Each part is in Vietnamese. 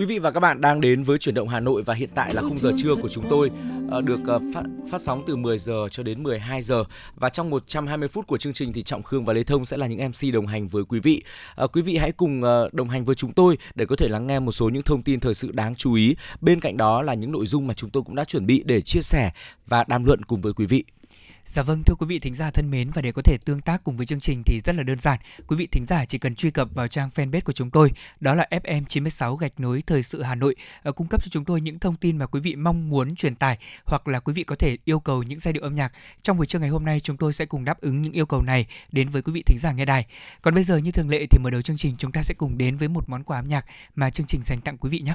Quý vị và các bạn đang đến với chuyển động Hà Nội và hiện tại là khung giờ trưa của chúng tôi ờ, được ờ, phát, phát sóng từ 10 giờ cho đến 12 giờ và trong 120 phút của chương trình thì Trọng Khương và Lê Thông sẽ là những MC đồng hành với quý vị. À, quý vị hãy cùng đồng hành với chúng tôi để có thể lắng nghe một số những thông tin thời sự đáng chú ý. Bên cạnh đó là những nội dung mà chúng tôi cũng đã chuẩn bị để chia sẻ và đàm luận cùng với quý vị. Dạ vâng, thưa quý vị thính giả thân mến và để có thể tương tác cùng với chương trình thì rất là đơn giản. Quý vị thính giả chỉ cần truy cập vào trang fanpage của chúng tôi, đó là FM96 gạch nối thời sự Hà Nội, à, cung cấp cho chúng tôi những thông tin mà quý vị mong muốn truyền tải hoặc là quý vị có thể yêu cầu những giai điệu âm nhạc. Trong buổi trưa ngày hôm nay chúng tôi sẽ cùng đáp ứng những yêu cầu này đến với quý vị thính giả nghe đài. Còn bây giờ như thường lệ thì mở đầu chương trình chúng ta sẽ cùng đến với một món quà âm nhạc mà chương trình dành tặng quý vị nhé.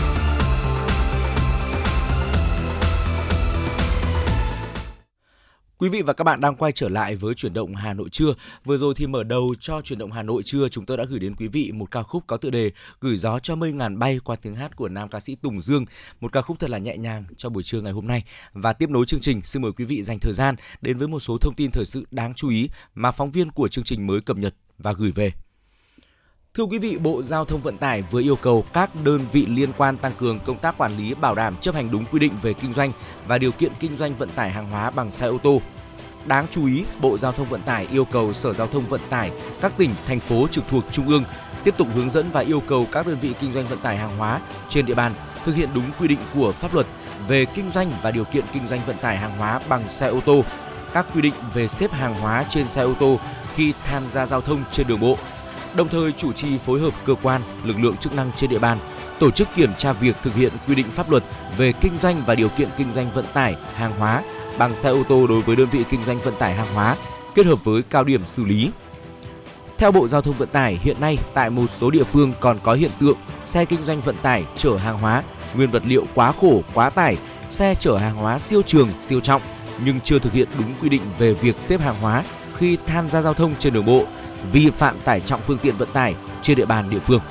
Quý vị và các bạn đang quay trở lại với chuyển động Hà Nội trưa. Vừa rồi thì mở đầu cho chuyển động Hà Nội trưa, chúng tôi đã gửi đến quý vị một ca khúc có tựa đề Gửi gió cho mây ngàn bay qua tiếng hát của nam ca sĩ Tùng Dương, một ca khúc thật là nhẹ nhàng cho buổi trưa ngày hôm nay. Và tiếp nối chương trình, xin mời quý vị dành thời gian đến với một số thông tin thời sự đáng chú ý mà phóng viên của chương trình mới cập nhật và gửi về. Thưa quý vị, Bộ Giao thông Vận tải vừa yêu cầu các đơn vị liên quan tăng cường công tác quản lý bảo đảm chấp hành đúng quy định về kinh doanh và điều kiện kinh doanh vận tải hàng hóa bằng xe ô tô. Đáng chú ý, Bộ Giao thông Vận tải yêu cầu Sở Giao thông Vận tải các tỉnh, thành phố trực thuộc Trung ương tiếp tục hướng dẫn và yêu cầu các đơn vị kinh doanh vận tải hàng hóa trên địa bàn thực hiện đúng quy định của pháp luật về kinh doanh và điều kiện kinh doanh vận tải hàng hóa bằng xe ô tô, các quy định về xếp hàng hóa trên xe ô tô khi tham gia giao thông trên đường bộ, đồng thời chủ trì phối hợp cơ quan, lực lượng chức năng trên địa bàn tổ chức kiểm tra việc thực hiện quy định pháp luật về kinh doanh và điều kiện kinh doanh vận tải hàng hóa bằng xe ô tô đối với đơn vị kinh doanh vận tải hàng hóa kết hợp với cao điểm xử lý. Theo Bộ Giao thông Vận tải, hiện nay tại một số địa phương còn có hiện tượng xe kinh doanh vận tải chở hàng hóa, nguyên vật liệu quá khổ, quá tải, xe chở hàng hóa siêu trường, siêu trọng nhưng chưa thực hiện đúng quy định về việc xếp hàng hóa khi tham gia giao thông trên đường bộ, vi phạm tải trọng phương tiện vận tải trên địa bàn địa phương.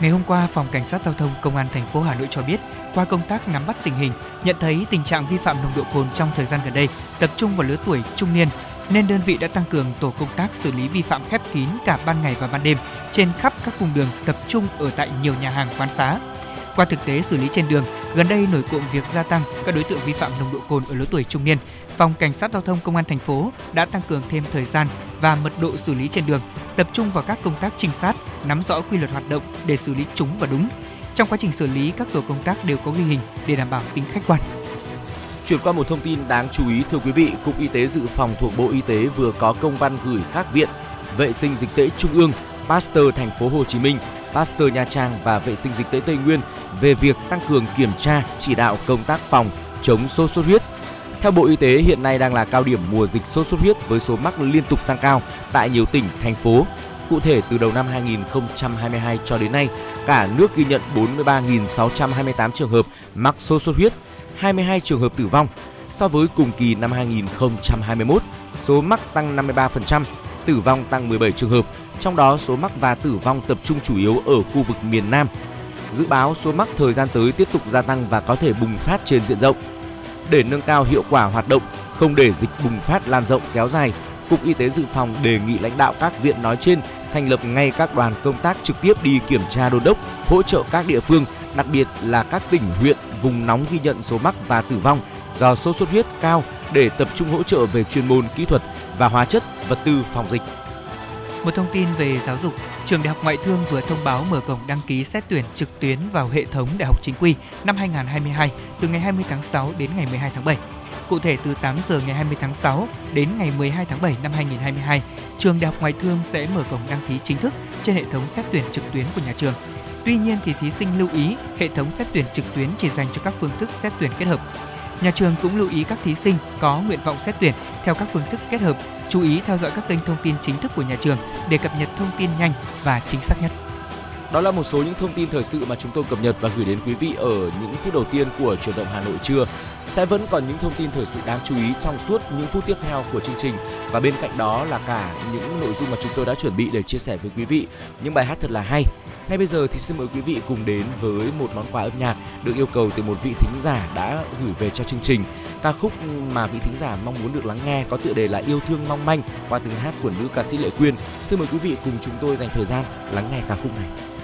Ngày hôm qua, Phòng Cảnh sát Giao thông Công an thành phố Hà Nội cho biết, qua công tác nắm bắt tình hình, nhận thấy tình trạng vi phạm nồng độ cồn trong thời gian gần đây tập trung vào lứa tuổi trung niên, nên đơn vị đã tăng cường tổ công tác xử lý vi phạm khép kín cả ban ngày và ban đêm trên khắp các cung đường tập trung ở tại nhiều nhà hàng quán xá. Qua thực tế xử lý trên đường, gần đây nổi cộm việc gia tăng các đối tượng vi phạm nồng độ cồn ở lứa tuổi trung niên. Phòng Cảnh sát Giao thông Công an thành phố đã tăng cường thêm thời gian và mật độ xử lý trên đường, tập trung vào các công tác trinh sát, nắm rõ quy luật hoạt động để xử lý chúng và đúng. Trong quá trình xử lý, các tổ công tác đều có ghi hình để đảm bảo tính khách quan. Chuyển qua một thông tin đáng chú ý thưa quý vị, Cục Y tế Dự phòng thuộc Bộ Y tế vừa có công văn gửi các viện Vệ sinh Dịch tễ Trung ương, Pasteur Thành phố Hồ Chí Minh, Pasteur Nha Trang và Vệ sinh Dịch tễ Tây Nguyên về việc tăng cường kiểm tra, chỉ đạo công tác phòng chống sốt xuất huyết. Theo Bộ Y tế, hiện nay đang là cao điểm mùa dịch sốt xuất huyết với số mắc liên tục tăng cao tại nhiều tỉnh, thành phố. Cụ thể, từ đầu năm 2022 cho đến nay, cả nước ghi nhận 43.628 trường hợp mắc sốt xuất huyết, 22 trường hợp tử vong. So với cùng kỳ năm 2021, số mắc tăng 53%, tử vong tăng 17 trường hợp, trong đó số mắc và tử vong tập trung chủ yếu ở khu vực miền Nam. Dự báo số mắc thời gian tới tiếp tục gia tăng và có thể bùng phát trên diện rộng. Để nâng cao hiệu quả hoạt động, không để dịch bùng phát lan rộng kéo dài, Cục Y tế Dự phòng đề nghị lãnh đạo các viện nói trên thành lập ngay các đoàn công tác trực tiếp đi kiểm tra đôn đốc, hỗ trợ các địa phương, đặc biệt là các tỉnh huyện vùng nóng ghi nhận số mắc và tử vong do sốt xuất huyết cao để tập trung hỗ trợ về chuyên môn kỹ thuật và hóa chất, vật tư phòng dịch. Một thông tin về giáo dục, Trường Đại học Ngoại thương vừa thông báo mở cổng đăng ký xét tuyển trực tuyến vào hệ thống Đại học Chính quy năm 2022 từ ngày 20 tháng 6 đến ngày 12 tháng 7. Cụ thể từ 8 giờ ngày 20 tháng 6 đến ngày 12 tháng 7 năm 2022, Trường Đại học Ngoại thương sẽ mở cổng đăng ký chính thức trên hệ thống xét tuyển trực tuyến của nhà trường. Tuy nhiên thì thí sinh lưu ý hệ thống xét tuyển trực tuyến chỉ dành cho các phương thức xét tuyển kết hợp. Nhà trường cũng lưu ý các thí sinh có nguyện vọng xét tuyển theo các phương thức kết hợp, chú ý theo dõi các kênh thông tin chính thức của nhà trường để cập nhật thông tin nhanh và chính xác nhất. Đó là một số những thông tin thời sự mà chúng tôi cập nhật và gửi đến quý vị ở những phút đầu tiên của chuyển động Hà Nội trưa. Sẽ vẫn còn những thông tin thời sự đáng chú ý trong suốt những phút tiếp theo của chương trình và bên cạnh đó là cả những nội dung mà chúng tôi đã chuẩn bị để chia sẻ với quý vị những bài hát thật là hay ngay bây giờ thì xin mời quý vị cùng đến với một món quà âm nhạc được yêu cầu từ một vị thính giả đã gửi về cho chương trình. Ca khúc mà vị thính giả mong muốn được lắng nghe có tựa đề là Yêu thương mong manh qua tiếng hát của nữ ca sĩ Lệ Quyên. Xin mời quý vị cùng chúng tôi dành thời gian lắng nghe ca khúc này.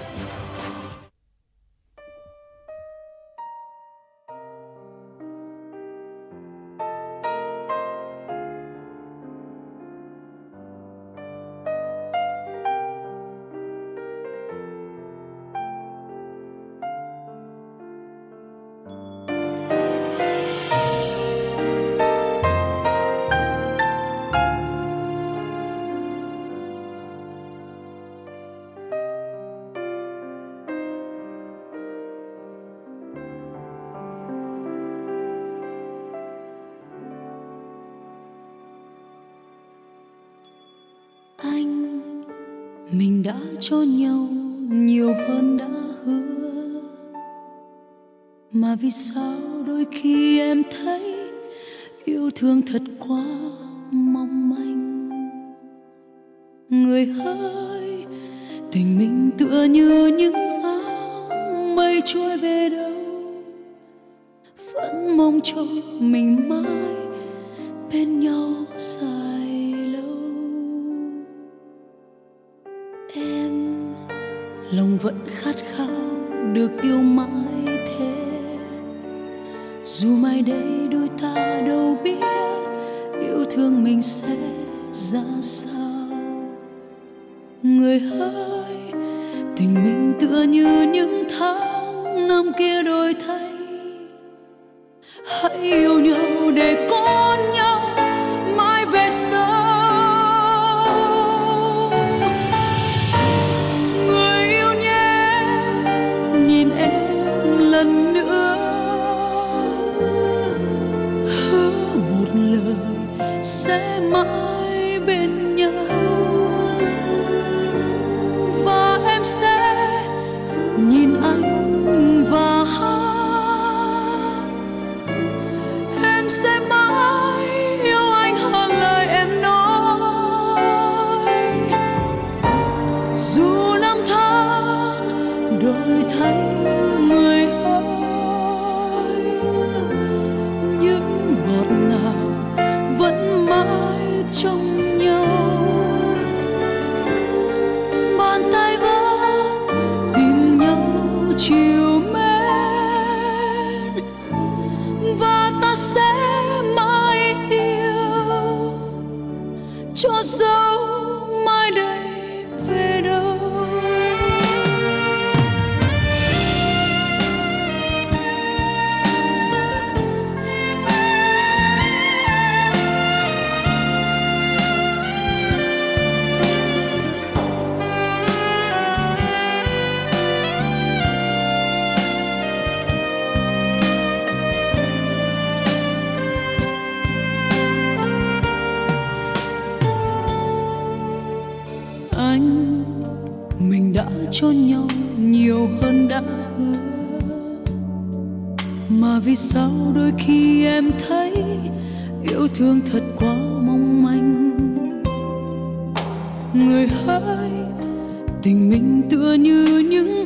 Mà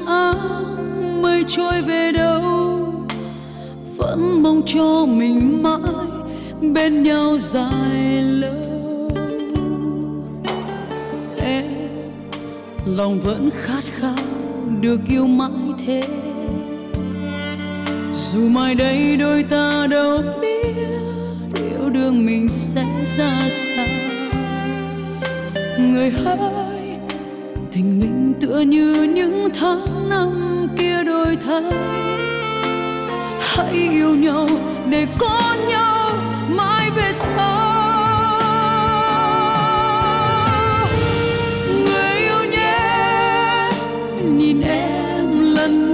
áng mây trôi về đâu, vẫn mong cho mình mãi bên nhau dài lâu. Em, lòng vẫn khát khao được yêu mãi thế. Dù mai đây đôi ta đâu biết yêu đương mình sẽ ra sao. Người hỡi tình mình tựa như những tháng năm kia đổi thay. Hãy yêu nhau để có nhau mãi về sau. Người yêu nhé, nhìn em lần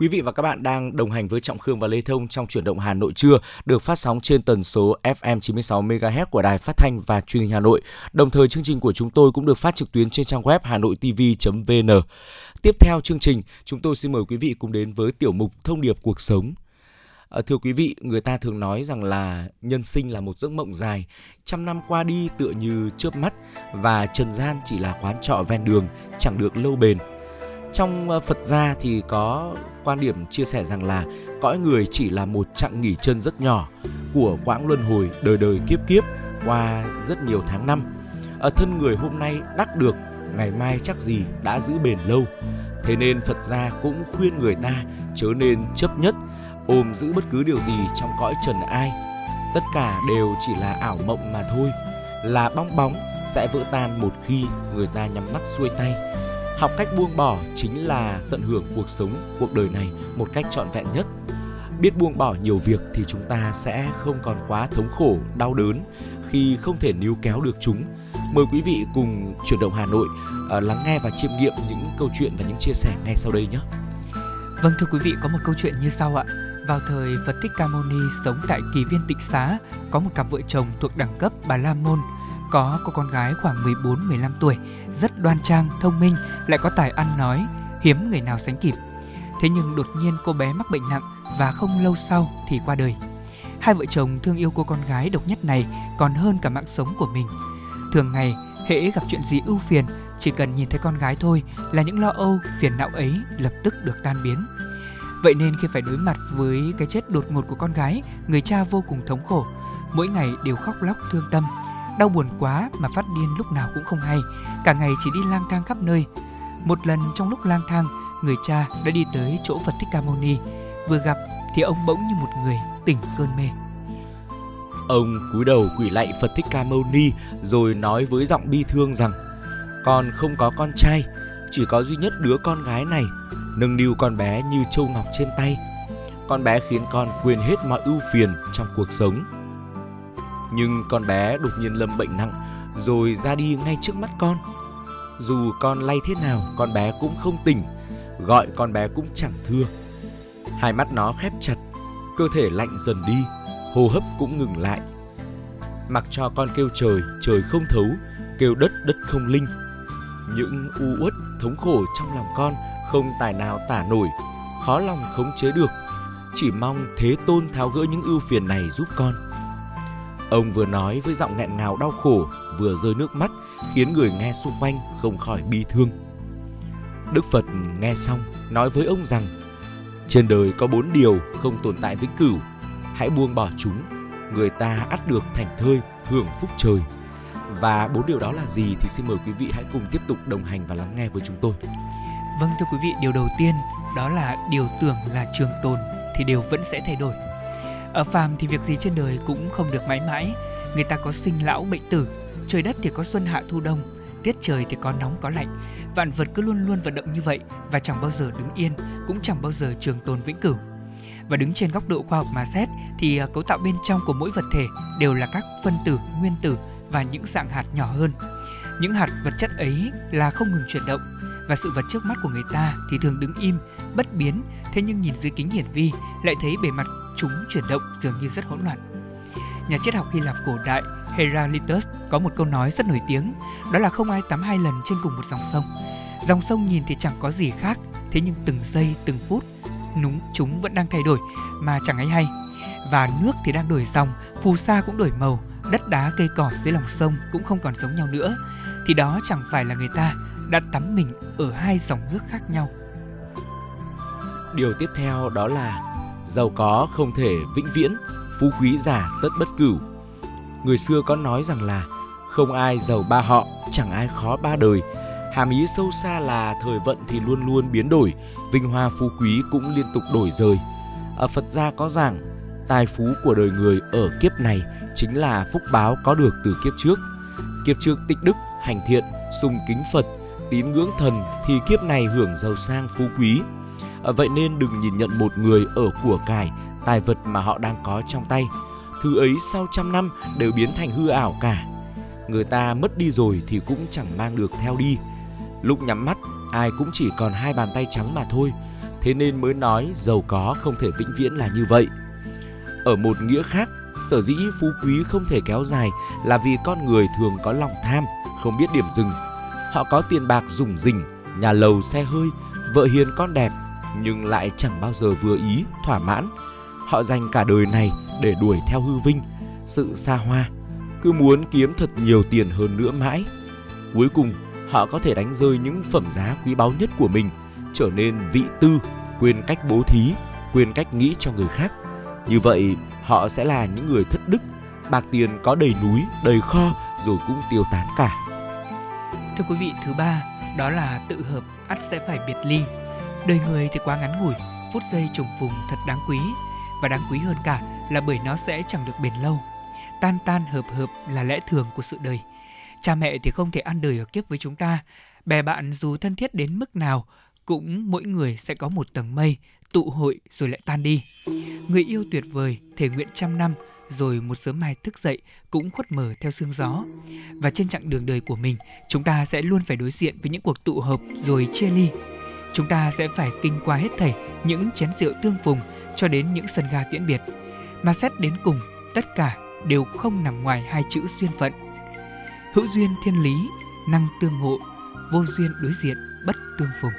Quý vị và các bạn đang đồng hành với Trọng Khương và Lê Thông trong chuyển động Hà Nội trưa được phát sóng trên tần số FM 96 MHz của Đài Phát thanh và Truyền hình Hà Nội. Đồng thời chương trình của chúng tôi cũng được phát trực tuyến trên trang web hanoitv.vn. Tiếp theo chương trình, chúng tôi xin mời quý vị cùng đến với tiểu mục Thông điệp cuộc sống. À, thưa quý vị, người ta thường nói rằng là nhân sinh là một giấc mộng dài, trăm năm qua đi tựa như chớp mắt và trần gian chỉ là quán trọ ven đường, chẳng được lâu bền trong ờ, Phật gia thì có quan điểm chia sẻ rằng là cõi người chỉ là một chặng nghỉ chân rất nhỏ của quãng luân hồi đời đời kiếp kiếp qua rất nhiều tháng năm. Ở thân người hôm nay đắc được, ngày mai chắc gì đã giữ bền lâu. Thế nên Phật gia cũng khuyên người ta chớ nên chấp nhất ôm giữ bất cứ điều gì trong cõi trần ai. Tất cả đều chỉ là ảo mộng mà thôi, là bong bóng sẽ vỡ tan một khi người ta nhắm mắt xuôi tay học cách buông bỏ chính là tận hưởng cuộc sống cuộc đời này một cách trọn vẹn nhất. Biết buông bỏ nhiều việc thì chúng ta sẽ không còn quá thống khổ đau đớn khi không thể níu kéo được chúng. Mời quý vị cùng chuyển động hà nội uh, lắng nghe và chiêm nghiệm những câu chuyện và những chia sẻ ngay sau đây nhé. Vâng thưa quý vị có một câu chuyện như sau ạ. Vào thời Phật Thích Ca Mâu Ni sống tại kỳ viên tịnh xá, có một cặp vợ chồng thuộc đẳng cấp Bà La Môn có cô con gái khoảng 14-15 tuổi, rất đoan trang, thông minh, lại có tài ăn nói, hiếm người nào sánh kịp. Thế nhưng đột nhiên cô bé mắc bệnh nặng và không lâu sau thì qua đời. Hai vợ chồng thương yêu cô con gái độc nhất này còn hơn cả mạng sống của mình. Thường ngày, hễ gặp chuyện gì ưu phiền, chỉ cần nhìn thấy con gái thôi là những lo âu, phiền não ấy lập tức được tan biến. Vậy nên khi phải đối mặt với cái chết đột ngột của con gái, người cha vô cùng thống khổ. Mỗi ngày đều khóc lóc thương tâm, Đau buồn quá mà phát điên lúc nào cũng không hay, cả ngày chỉ đi lang thang khắp nơi. Một lần trong lúc lang thang, người cha đã đi tới chỗ Phật Thích Ca Mâu Ni. Vừa gặp thì ông bỗng như một người tỉnh cơn mê. Ông cúi đầu quỳ lạy Phật Thích Ca Mâu Ni rồi nói với giọng bi thương rằng: "Con không có con trai, chỉ có duy nhất đứa con gái này nâng niu con bé như châu ngọc trên tay. Con bé khiến con quên hết mọi ưu phiền trong cuộc sống. Nhưng con bé đột nhiên lâm bệnh nặng rồi ra đi ngay trước mắt con. Dù con lay thế nào, con bé cũng không tỉnh, gọi con bé cũng chẳng thưa. Hai mắt nó khép chặt, cơ thể lạnh dần đi, hô hấp cũng ngừng lại. Mặc cho con kêu trời, trời không thấu, kêu đất, đất không linh. Những u uất, thống khổ trong lòng con không tài nào tả nổi, khó lòng khống chế được. Chỉ mong Thế Tôn tháo gỡ những ưu phiền này giúp con. Ông vừa nói với giọng nghẹn ngào đau khổ, vừa rơi nước mắt, khiến người nghe xung quanh không khỏi bi thương. Đức Phật nghe xong nói với ông rằng trên đời có bốn điều không tồn tại vĩnh cửu, hãy buông bỏ chúng, người ta ắt được thành thơi, hưởng phúc trời. Và bốn điều đó là gì thì xin mời quý vị hãy cùng tiếp tục đồng hành và lắng nghe với chúng tôi. Vâng thưa quý vị, điều đầu tiên đó là điều tưởng là trường tồn thì điều vẫn sẽ thay đổi. Ở phàm thì việc gì trên đời cũng không được mãi mãi, người ta có sinh lão bệnh tử, trời đất thì có xuân hạ thu đông, tiết trời thì có nóng có lạnh, vạn vật cứ luôn luôn vận động như vậy và chẳng bao giờ đứng yên, cũng chẳng bao giờ trường tồn vĩnh cửu. Và đứng trên góc độ khoa học mà xét thì à, cấu tạo bên trong của mỗi vật thể đều là các phân tử, nguyên tử và những dạng hạt nhỏ hơn. Những hạt vật chất ấy là không ngừng chuyển động và sự vật trước mắt của người ta thì thường đứng im, bất biến, thế nhưng nhìn dưới kính hiển vi lại thấy bề mặt chúng chuyển động dường như rất hỗn loạn. Nhà triết học Hy Lạp cổ đại Heraclitus có một câu nói rất nổi tiếng, đó là không ai tắm hai lần trên cùng một dòng sông. Dòng sông nhìn thì chẳng có gì khác, thế nhưng từng giây từng phút núng chúng vẫn đang thay đổi mà chẳng ai hay. Và nước thì đang đổi dòng, phù sa cũng đổi màu, đất đá cây cỏ dưới lòng sông cũng không còn giống nhau nữa. Thì đó chẳng phải là người ta đã tắm mình ở hai dòng nước khác nhau. Điều tiếp theo đó là giàu có không thể vĩnh viễn, phú quý giả tất bất cửu. Người xưa có nói rằng là không ai giàu ba họ, chẳng ai khó ba đời. Hàm ý sâu xa là thời vận thì luôn luôn biến đổi, vinh hoa phú quý cũng liên tục đổi rời. Ở Phật gia có rằng tài phú của đời người ở kiếp này chính là phúc báo có được từ kiếp trước. Kiếp trước tích đức, hành thiện, sùng kính Phật, tín ngưỡng thần thì kiếp này hưởng giàu sang phú quý. À, vậy nên đừng nhìn nhận một người ở của cải, tài vật mà họ đang có trong tay. Thứ ấy sau trăm năm đều biến thành hư ảo cả. Người ta mất đi rồi thì cũng chẳng mang được theo đi. Lúc nhắm mắt, ai cũng chỉ còn hai bàn tay trắng mà thôi. Thế nên mới nói giàu có không thể vĩnh viễn là như vậy. Ở một nghĩa khác, sở dĩ phú quý không thể kéo dài là vì con người thường có lòng tham, không biết điểm dừng. Họ có tiền bạc rủng rỉnh, nhà lầu xe hơi, vợ hiền con đẹp, nhưng lại chẳng bao giờ vừa ý, thỏa mãn. Họ dành cả đời này để đuổi theo hư vinh, sự xa hoa, cứ muốn kiếm thật nhiều tiền hơn nữa mãi. Cuối cùng, họ có thể đánh rơi những phẩm giá quý báu nhất của mình, trở nên vị tư, quên cách bố thí, quên cách nghĩ cho người khác. Như vậy, họ sẽ là những người thất đức, bạc tiền có đầy núi, đầy kho rồi cũng tiêu tán cả. Thưa quý vị, thứ ba đó là tự hợp ắt sẽ phải biệt ly. Đời người thì quá ngắn ngủi, phút giây trùng phùng thật đáng quý và đáng quý hơn cả là bởi nó sẽ chẳng được bền lâu. Tan tan hợp hợp là lẽ thường của sự đời. Cha mẹ thì không thể ăn đời ở kiếp với chúng ta. Bè bạn dù thân thiết đến mức nào cũng mỗi người sẽ có một tầng mây tụ hội rồi lại tan đi. Người yêu tuyệt vời thể nguyện trăm năm rồi một sớm mai thức dậy cũng khuất mờ theo sương gió. Và trên chặng đường đời của mình, chúng ta sẽ luôn phải đối diện với những cuộc tụ hợp rồi chia ly. Chúng ta sẽ phải kinh qua hết thảy những chén rượu tương phùng cho đến những sân ga tiễn biệt. Mà xét đến cùng, tất cả đều không nằm ngoài hai chữ duyên phận. Hữu duyên thiên lý, năng tương hộ, vô duyên đối diện, bất tương phùng.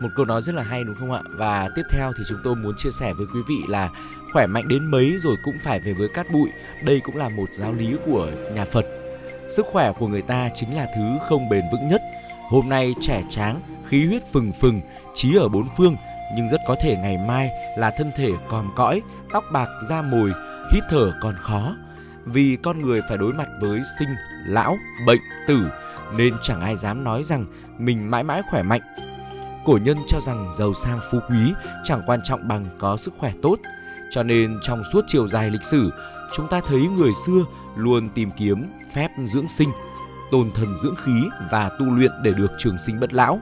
Một câu nói rất là hay đúng không ạ? Và tiếp theo thì chúng tôi muốn chia sẻ với quý vị là khỏe mạnh đến mấy rồi cũng phải về với cát bụi. Đây cũng là một giáo lý của nhà phật. Sức khỏe của người ta chính là thứ không bền vững nhất. Hôm nay trẻ tráng khí huyết phừng phừng trí ở bốn phương nhưng rất có thể ngày mai là thân thể còn cõi tóc bạc da mồi hít thở còn khó vì con người phải đối mặt với sinh lão bệnh tử nên chẳng ai dám nói rằng mình mãi mãi khỏe mạnh cổ nhân cho rằng giàu sang phú quý chẳng quan trọng bằng có sức khỏe tốt. Cho nên trong suốt chiều dài lịch sử, chúng ta thấy người xưa luôn tìm kiếm phép dưỡng sinh. tồn thần dưỡng khí và tu luyện để được trường sinh bất lão.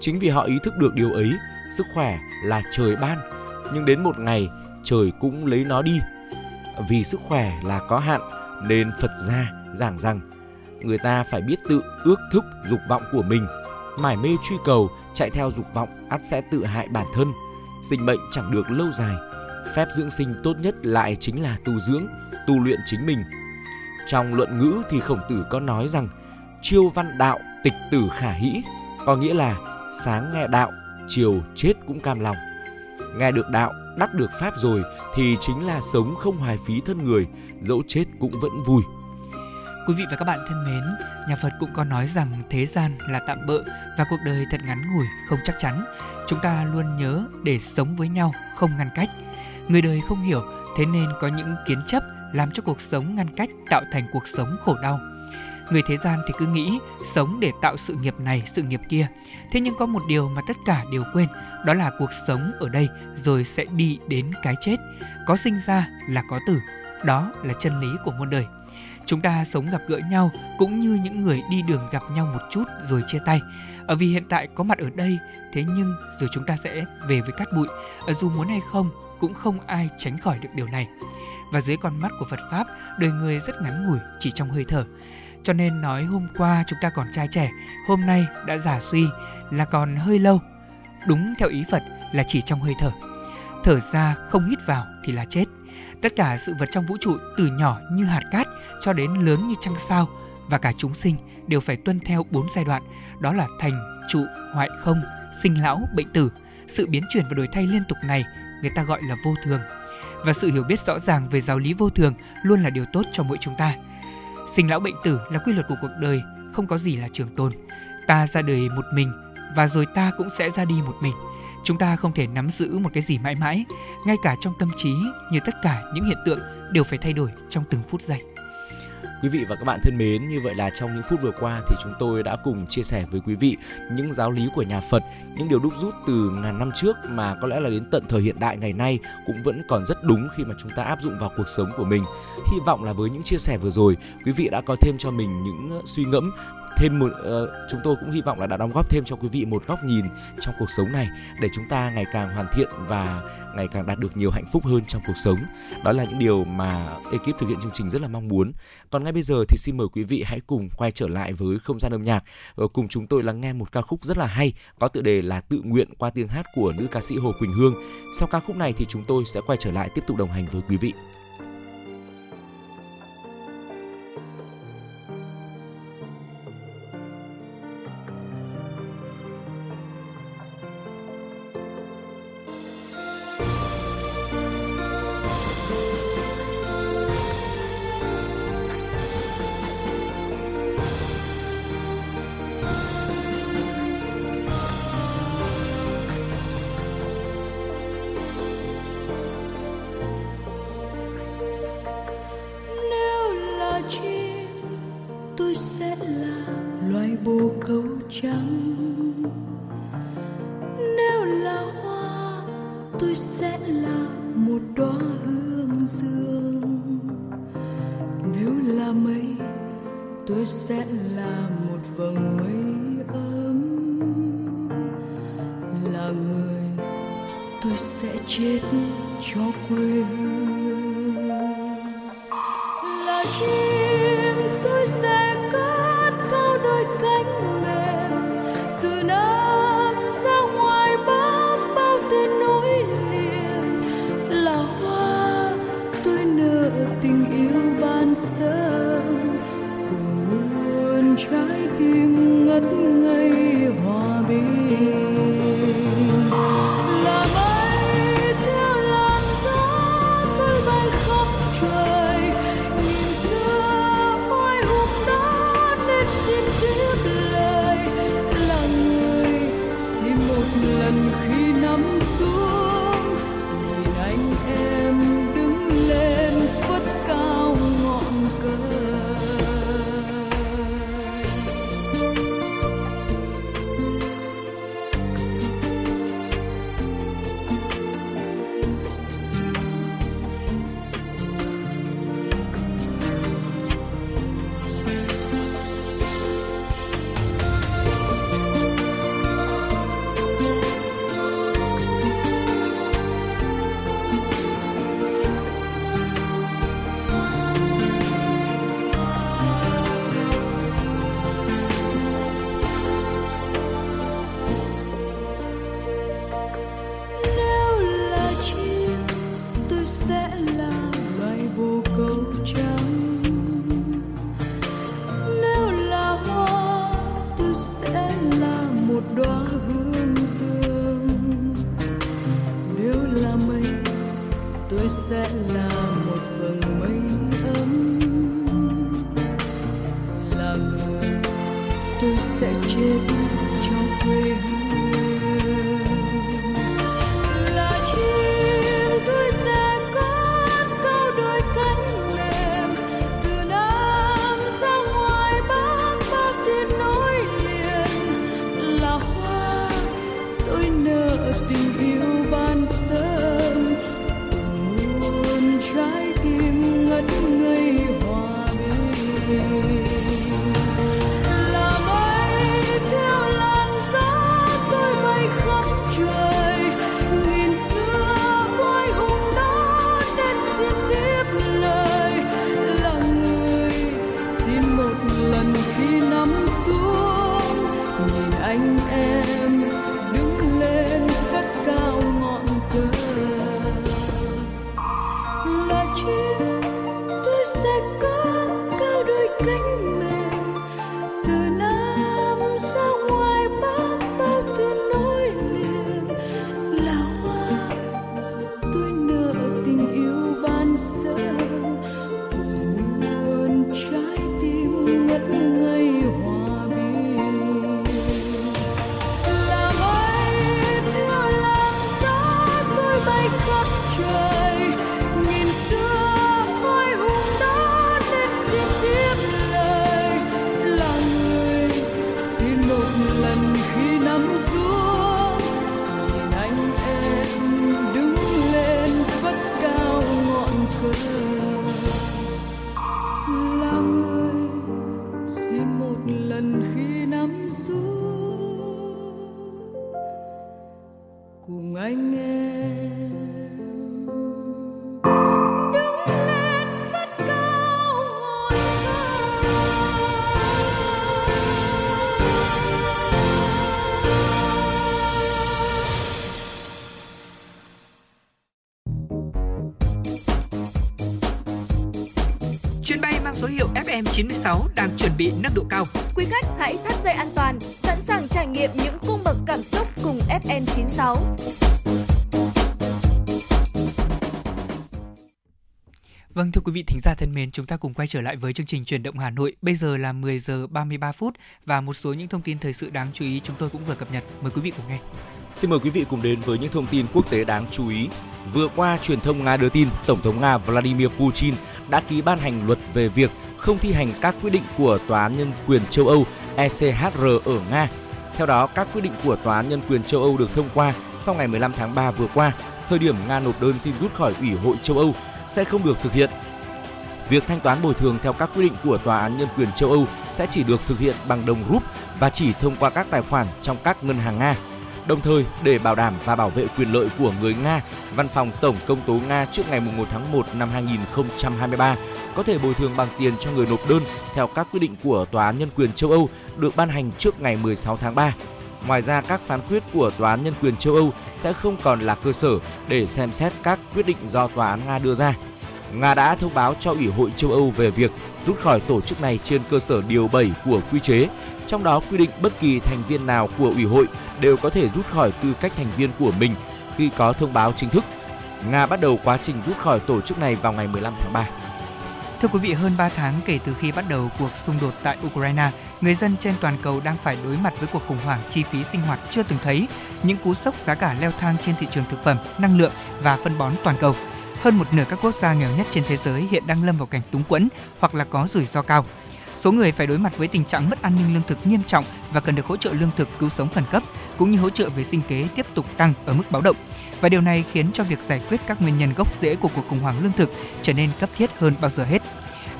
Chính vì họ ý thức được điều ấy, sức khỏe là trời ban, nhưng đến một ngày trời cũng lấy nó đi. Vì sức khỏe là có hạn nên Phật gia giảng rằng người ta phải biết tự ước thúc dục vọng của mình, mải mê truy cầu, chạy theo dục vọng ắt sẽ tự hại bản thân. Sinh mệnh chẳng được lâu dài, phép dưỡng sinh tốt nhất lại chính là tu dưỡng, tu luyện chính mình. Trong luận ngữ thì khổng tử có nói rằng chiêu văn đạo tịch tử khả hĩ, có nghĩa là sáng nghe đạo, chiều chết cũng cam lòng. Nghe được đạo, đắc được pháp rồi thì chính là sống không hoài phí thân người, dẫu chết cũng vẫn vui. Quý vị và các bạn thân mến, nhà Phật cũng có nói rằng thế gian là tạm bợ và cuộc đời thật ngắn ngủi, không chắc chắn. Chúng ta luôn nhớ để sống với nhau, không ngăn cách. Người đời không hiểu, thế nên có những kiến chấp làm cho cuộc sống ngăn cách tạo thành cuộc sống khổ đau. Người thế gian thì cứ nghĩ sống để tạo sự nghiệp này, sự nghiệp kia. Thế nhưng có một điều mà tất cả đều quên, đó là cuộc sống ở đây rồi sẽ đi đến cái chết. Có sinh ra là có tử. Đó là chân lý của muôn đời. Chúng ta sống gặp gỡ nhau cũng như những người đi đường gặp nhau một chút rồi chia tay. Ở vì hiện tại có mặt ở đây, thế nhưng rồi chúng ta sẽ về với cát bụi. Ở dù muốn hay không, cũng không ai tránh khỏi được điều này. Và dưới con mắt của Phật Pháp, đời người rất ngắn ngủi chỉ trong hơi thở. Cho nên nói hôm qua chúng ta còn trai trẻ, hôm nay đã giả suy là còn hơi lâu. Đúng theo ý Phật là chỉ trong hơi thở. Thở ra không hít vào thì là chết. Tất cả sự vật trong vũ trụ từ nhỏ như hạt cát cho đến lớn như trăng sao và cả chúng sinh đều phải tuân theo bốn giai đoạn, đó là thành, trụ, hoại không, sinh lão, bệnh tử. Sự biến chuyển và đổi thay liên tục này người ta gọi là vô thường. Và sự hiểu biết rõ ràng về giáo lý vô thường luôn là điều tốt cho mỗi chúng ta. Sinh lão bệnh tử là quy luật của cuộc đời, không có gì là trường tồn. Ta ra đời một mình và rồi ta cũng sẽ ra đi một mình. Chúng ta không thể nắm giữ một cái gì mãi mãi, ngay cả trong tâm trí như tất cả những hiện tượng đều phải thay đổi trong từng phút giây. Quý vị và các bạn thân mến, như vậy là trong những phút vừa qua thì chúng tôi đã cùng chia sẻ với quý vị những giáo lý của nhà Phật, những điều đúc rút từ ngàn năm trước mà có lẽ là đến tận thời hiện đại ngày nay cũng vẫn còn rất đúng khi mà chúng ta áp dụng vào cuộc sống của mình. Hy vọng là với những chia sẻ vừa rồi, quý vị đã có thêm cho mình những ờ, suy ngẫm thêm một uh, chúng tôi cũng hy vọng là đã đóng góp thêm cho quý vị một góc nhìn trong cuộc sống này để chúng ta ngày càng hoàn thiện và ngày càng đạt được nhiều hạnh phúc hơn trong cuộc sống. Đó là những điều mà ekip thực hiện chương trình rất là mong muốn. Còn ngay bây giờ thì xin mời quý vị hãy cùng quay trở lại với không gian âm nhạc và cùng chúng tôi lắng nghe một ca khúc rất là hay có tựa đề là Tự nguyện qua tiếng hát của nữ ca sĩ Hồ Quỳnh Hương. Sau ca khúc này thì chúng tôi sẽ quay trở lại tiếp tục đồng hành với quý vị. 96 đang chuẩn bị nâng độ cao. Quý khách hãy thắt dây an toàn, sẵn sàng trải nghiệm những cung bậc cảm xúc cùng FN96. Vâng thưa quý vị thính giả thân mến, chúng ta cùng quay trở lại với chương trình chuyển động Hà Nội. Bây giờ là 10 giờ 33 phút và một số những thông tin thời sự đáng chú ý chúng tôi cũng vừa cập nhật. Mời quý vị cùng nghe. Xin mời quý vị cùng đến với những thông tin quốc tế đáng chú ý. Vừa qua, truyền thông Nga đưa tin Tổng thống Nga Vladimir Putin đã ký ban hành luật về việc không thi hành các quyết định của Tòa án Nhân quyền châu Âu ECHR ở Nga. Theo đó, các quyết định của Tòa án Nhân quyền châu Âu được thông qua sau ngày 15 tháng 3 vừa qua, thời điểm Nga nộp đơn xin rút khỏi Ủy hội châu Âu sẽ không được thực hiện. Việc thanh toán bồi thường theo các quy định của Tòa án Nhân quyền châu Âu sẽ chỉ được thực hiện bằng đồng rúp và chỉ thông qua các tài khoản trong các ngân hàng Nga. Đồng thời, để bảo đảm và bảo vệ quyền lợi của người Nga, Văn phòng Tổng công tố Nga trước ngày 1 tháng 1 năm 2023 có thể bồi thường bằng tiền cho người nộp đơn theo các quyết định của Tòa án Nhân quyền châu Âu được ban hành trước ngày 16 tháng 3. Ngoài ra, các phán quyết của Tòa án Nhân quyền châu Âu sẽ không còn là cơ sở để xem xét các quyết định do Tòa án Nga đưa ra. Nga đã thông báo cho Ủy hội châu Âu về việc rút khỏi tổ chức này trên cơ sở điều 7 của quy chế, trong đó quy định bất kỳ thành viên nào của Ủy hội đều có thể rút khỏi tư cách thành viên của mình khi có thông báo chính thức. Nga bắt đầu quá trình rút khỏi tổ chức này vào ngày 15 tháng 3. Thưa quý vị, hơn 3 tháng kể từ khi bắt đầu cuộc xung đột tại Ukraine, người dân trên toàn cầu đang phải đối mặt với cuộc khủng hoảng chi phí sinh hoạt chưa từng thấy, những cú sốc giá cả leo thang trên thị trường thực phẩm, năng lượng và phân bón toàn cầu. Hơn một nửa các quốc gia nghèo nhất trên thế giới hiện đang lâm vào cảnh túng quẫn hoặc là có rủi ro cao. Số người phải đối mặt với tình trạng mất an ninh lương thực nghiêm trọng và cần được hỗ trợ lương thực cứu sống khẩn cấp cũng như hỗ trợ về sinh kế tiếp tục tăng ở mức báo động. Và điều này khiến cho việc giải quyết các nguyên nhân gốc rễ của cuộc khủng hoảng lương thực trở nên cấp thiết hơn bao giờ hết.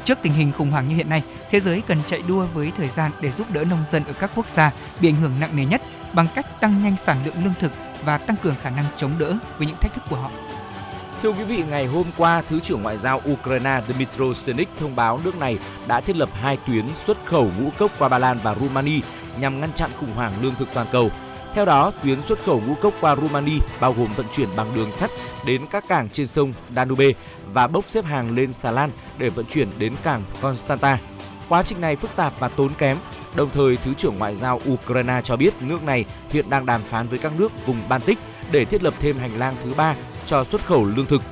Trước tình hình khủng hoảng như hiện nay, thế giới cần chạy đua với thời gian để giúp đỡ nông dân ở các quốc gia bị ảnh hưởng nặng nề nhất bằng cách tăng nhanh sản lượng lương thực và tăng cường khả năng chống đỡ với những thách thức của họ. Thưa quý vị, ngày hôm qua, Thứ trưởng Ngoại giao Ukraine Dmytro Senik thông báo nước này đã thiết lập hai tuyến xuất khẩu ngũ cốc qua Ba Lan và Rumani nhằm ngăn chặn khủng hoảng lương thực toàn cầu. Theo đó, tuyến xuất khẩu ngũ cốc qua Rumani bao gồm vận chuyển bằng đường sắt đến các cảng trên sông Danube và bốc xếp hàng lên xà lan để vận chuyển đến cảng Constanta. Quá trình này phức tạp và tốn kém. Đồng thời, Thứ trưởng Ngoại giao Ukraine cho biết nước này hiện đang đàm phán với các nước vùng Baltic để thiết lập thêm hành lang thứ ba cho xuất khẩu lương thực.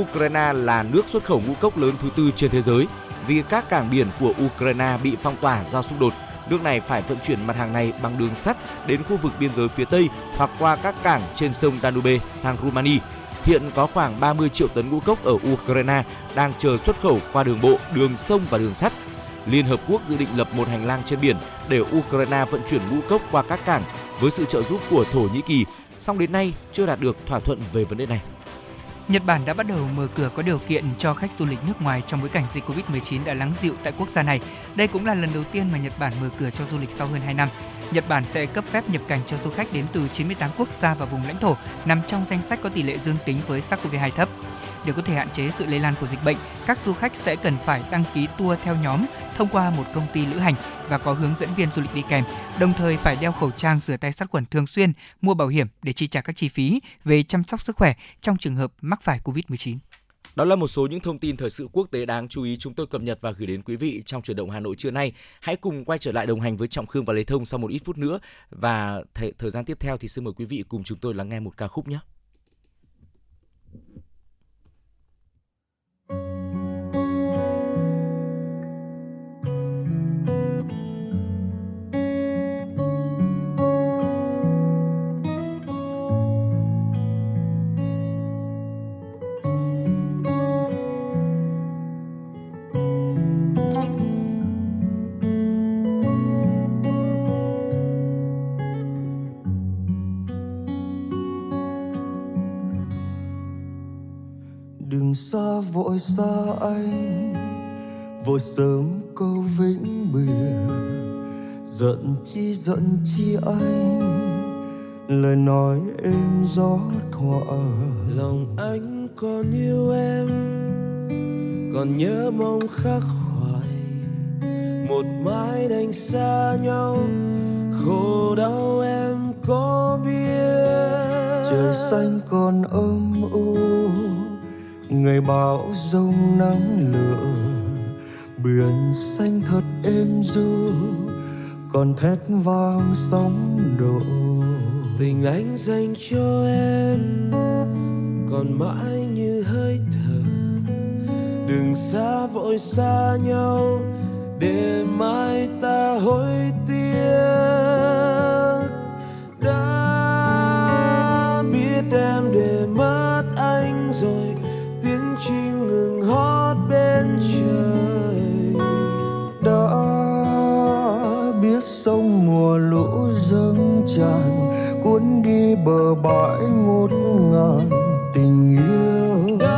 Ukraine là nước xuất khẩu ngũ cốc lớn thứ tư trên thế giới. Vì các cảng biển của Ukraine bị phong tỏa do xung đột, nước này phải vận chuyển mặt hàng này bằng đường sắt đến khu vực biên giới phía Tây hoặc qua các cảng trên sông Danube sang Rumani. Hiện có khoảng 30 triệu tấn ngũ cốc ở Ukraine đang chờ xuất khẩu qua đường bộ, đường sông và đường sắt. Liên Hợp Quốc dự định lập một hành lang trên biển để Ukraine vận chuyển ngũ cốc qua các cảng với sự trợ giúp của Thổ Nhĩ Kỳ, song đến nay, chưa đạt được thỏa thuận về vấn đề này. Nhật Bản đã bắt đầu mở cửa có điều kiện cho khách du lịch nước ngoài trong bối cảnh dịch Covid-19 đã lắng dịu tại quốc gia này. Đây cũng là lần đầu tiên mà Nhật Bản mở cửa cho du lịch sau hơn 2 năm. Nhật Bản sẽ cấp phép nhập cảnh cho du khách đến từ 98 quốc gia và vùng lãnh thổ nằm trong danh sách có tỷ lệ dương tính với SARS-CoV-2 thấp. Để có thể hạn chế sự lây lan của dịch bệnh, các du khách sẽ cần phải đăng ký tour theo nhóm thông qua một công ty lữ hành và có hướng dẫn viên du lịch đi kèm, đồng thời phải đeo khẩu trang, rửa tay sát khuẩn thường xuyên, mua bảo hiểm để chi trả các chi phí về chăm sóc sức khỏe trong trường hợp mắc phải Covid-19. Đó là một số những thông tin thời sự quốc tế đáng chú ý chúng tôi cập nhật và gửi đến quý vị trong chuyển động Hà Nội trưa nay. Hãy cùng quay trở lại đồng hành với Trọng Khương và Lê Thông sau một ít phút nữa và th- thời gian tiếp theo thì xin mời quý vị cùng chúng tôi lắng nghe một ca khúc nhé. Xa anh vội sớm câu vĩnh biệt. Giận chi giận chi anh lời nói êm gió thỏa. Lòng anh còn yêu em còn nhớ mong khắc khoải. Một mái đành xa nhau khổ đau em có biết. Trời xanh còn u ngày bão giông nắng lửa, biển xanh thật êm du còn thét vang sóng đổ. Tình anh dành cho em, còn mãi như hơi thở. Đừng xa vội xa nhau, để mai ta hối tiếc. Bờ bãi ngút ngàn tình yêu. Đã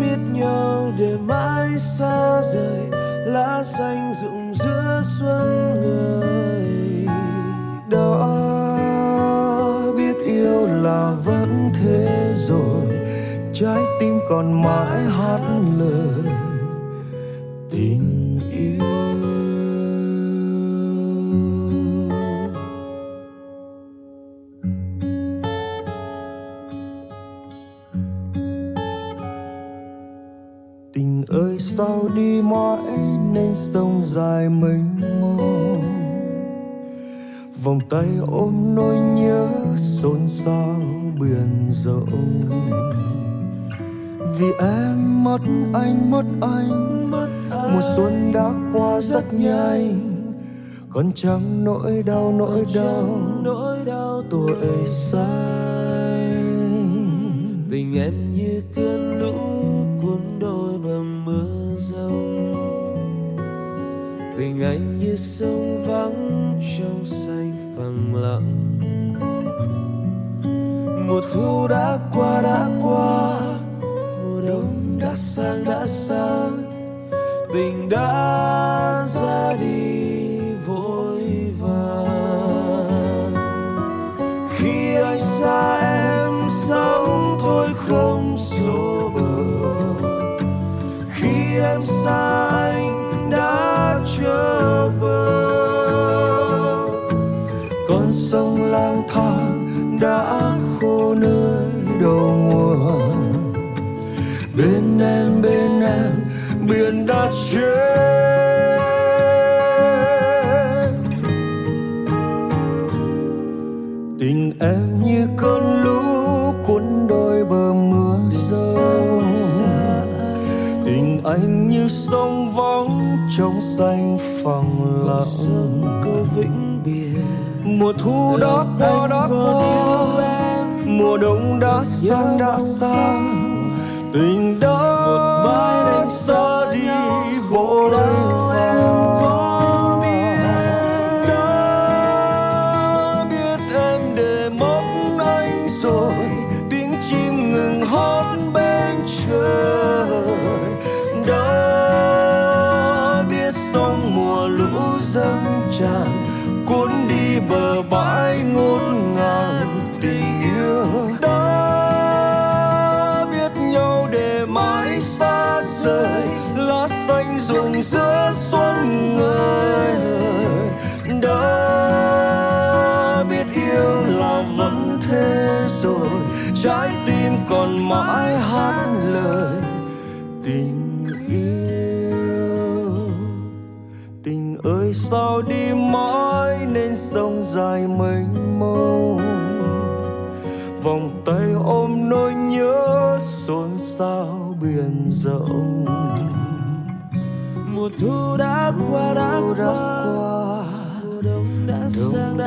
biết nhau để mãi xa rời, lá xanh rụng giữa xuân người. Đã biết yêu là vẫn thế rồi, trái tim còn mãi hát lời. Sao đi mãi nên sông dài mênh mông. Vòng tay ôm nỗi nhớ xôn xao biển rộng. Vì em mất anh mất anh mất mùa xuân đã qua rất nhanh. Còn chẳng nỗi đau nỗi đau. nỗi đau tuổi xanh. Tình em tình anh như sông vắng trong xanh phẳng lặng. Mùa thu đã qua đã qua. Mùa đông đã sang đã sang. Tình đã ra đi, vội vàng. Khi anh xa em sống thôi không số bờ? Khi em xa xanh phẳng lặng câu vĩnh biệt mùa thu đã qua đã qua mùa đông đã sang đã sang. Tình đã một mái đánh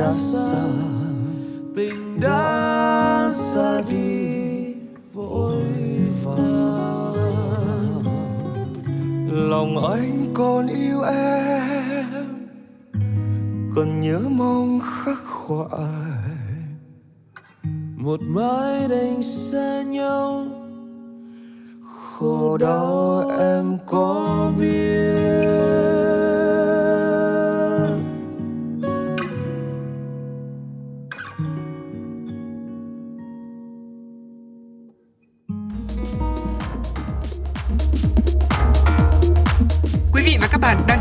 đã tình đã xa đi vội vàng lòng anh còn yêu em, còn nhớ mong khắc khoải. Một mái đành xa nhau, khổ đau em có biết.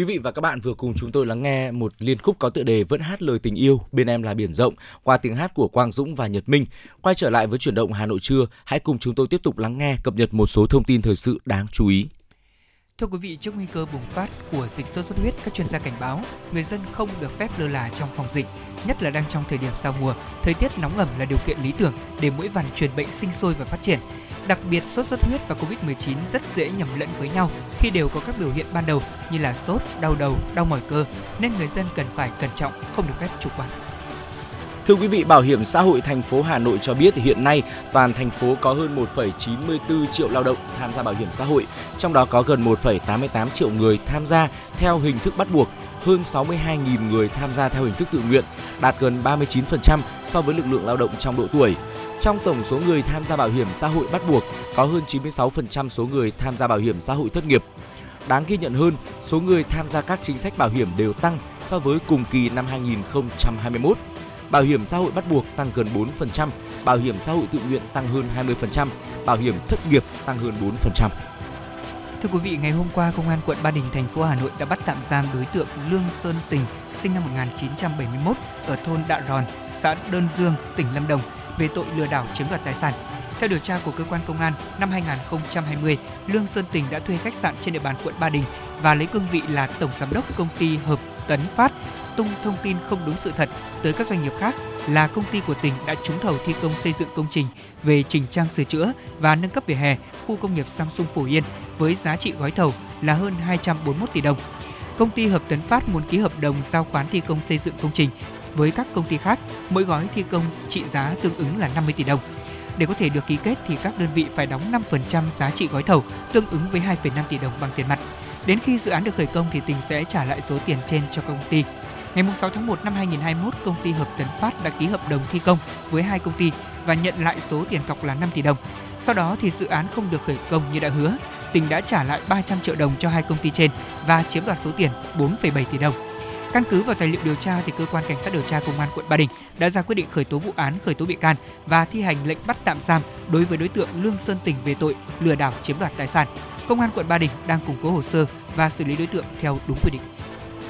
Quý vị và các bạn vừa cùng chúng tôi lắng nghe một liên khúc có tựa đề Vẫn hát lời tình yêu, bên em là biển rộng qua tiếng hát của Quang Dũng và Nhật Minh. Quay trở lại với chuyển động Hà Nội trưa, hãy cùng chúng tôi tiếp tục lắng nghe cập nhật một số thông tin thời sự đáng chú ý. Thưa quý vị, trước nguy cơ bùng phát của dịch sốt xuất huyết, các chuyên gia cảnh báo người dân không được phép lơ là trong phòng dịch, nhất là đang trong thời điểm giao mùa. Thời tiết nóng ẩm là điều kiện lý tưởng để mũi vằn truyền bệnh sinh sôi và phát triển. Đặc biệt, sốt xuất huyết và Covid-19 rất dễ nhầm lẫn với nhau khi đều có các biểu hiện ban đầu như là sốt, đau đầu, đau mỏi cơ, nên người dân cần phải cẩn trọng, không được phép chủ quan. Thưa quý vị, Bảo hiểm xã hội thành phố Hà Nội cho biết hiện nay toàn thành phố có hơn 1,94 triệu lao động tham gia bảo hiểm xã hội, trong đó có gần 1,88 triệu người tham gia theo hình thức bắt buộc, hơn 62.000 người tham gia theo hình thức tự nguyện, đạt gần 39% so với lực lượng lao động trong độ tuổi. Trong tổng số người tham gia bảo hiểm xã hội bắt buộc, có hơn 96% số người tham gia bảo hiểm xã hội thất nghiệp. Đáng ghi nhận hơn, số người tham gia các chính sách bảo hiểm đều tăng so với cùng kỳ năm 2021 bảo hiểm xã hội bắt buộc tăng gần 4%, bảo hiểm xã hội tự nguyện tăng hơn 20%, bảo hiểm thất nghiệp tăng hơn 4%. Thưa quý vị, ngày hôm qua, Công an quận Ba Đình, thành phố Hà Nội đã bắt tạm giam đối tượng Lương Sơn Tình, sinh năm 1971, ở thôn Đạ Ròn, xã Đơn Dương, tỉnh Lâm Đồng, về tội lừa đảo chiếm đoạt tài sản. Theo điều tra của cơ quan công an, năm 2020, Lương Sơn Tình đã thuê khách sạn trên địa bàn quận Ba Đình và lấy cương vị là tổng giám đốc công ty Hợp Tấn Phát tung thông tin không đúng sự thật tới các doanh nghiệp khác là công ty của tỉnh đã trúng thầu thi công xây dựng công trình về chỉnh trang sửa chữa và nâng cấp vỉa hè khu công nghiệp Samsung Phổ Yên với giá trị gói thầu là hơn 241 tỷ đồng. Công ty Hợp Tấn Phát muốn ký hợp đồng giao khoán thi công xây dựng công trình với các công ty khác, mỗi gói thi công trị giá tương ứng là 50 tỷ đồng. Để có thể được ký kết thì các đơn vị phải đóng 5% giá trị gói thầu, tương ứng với 2,5 tỷ đồng bằng tiền mặt. Đến khi dự án được khởi công thì tỉnh sẽ trả lại số tiền trên cho công ty. Ngày 6 tháng 1 năm 2021, công ty Hợp Tấn Phát đã ký hợp đồng thi công với hai công ty và nhận lại số tiền cọc là 5 tỷ đồng. Sau đó thì dự án không được khởi công như đã hứa. Tỉnh đã trả lại 300 triệu đồng cho hai công ty trên và chiếm đoạt số tiền 4,7 tỷ đồng. Căn cứ vào tài liệu điều tra thì cơ quan cảnh sát điều tra công an quận Ba Đình đã ra quyết định khởi tố vụ án, khởi tố bị can và thi hành lệnh bắt tạm giam đối với đối tượng Lương Sơn Tỉnh về tội lừa đảo chiếm đoạt tài sản. Công an quận Ba Đình đang củng cố hồ sơ và xử lý đối tượng theo đúng quy định.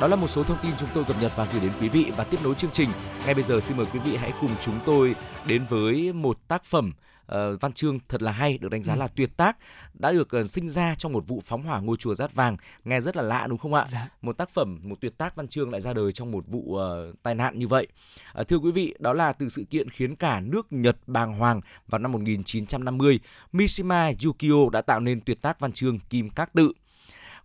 Đó là một số thông tin chúng tôi cập nhật và gửi đến quý vị và tiếp nối chương trình. Ngay bây giờ xin mời quý vị hãy cùng chúng tôi đến với một tác phẩm uh, văn chương thật là hay được đánh giá ừ. là tuyệt tác đã được uh, sinh ra trong một vụ phóng hỏa ngôi chùa Rát Vàng nghe rất là lạ đúng không ạ dạ. một tác phẩm một tuyệt tác văn chương lại ra đời trong một vụ uh, tai nạn như vậy uh, thưa quý vị đó là từ sự kiện khiến cả nước Nhật bàng hoàng vào năm 1950 Mishima Yukio đã tạo nên tuyệt tác văn chương Kim Các Tự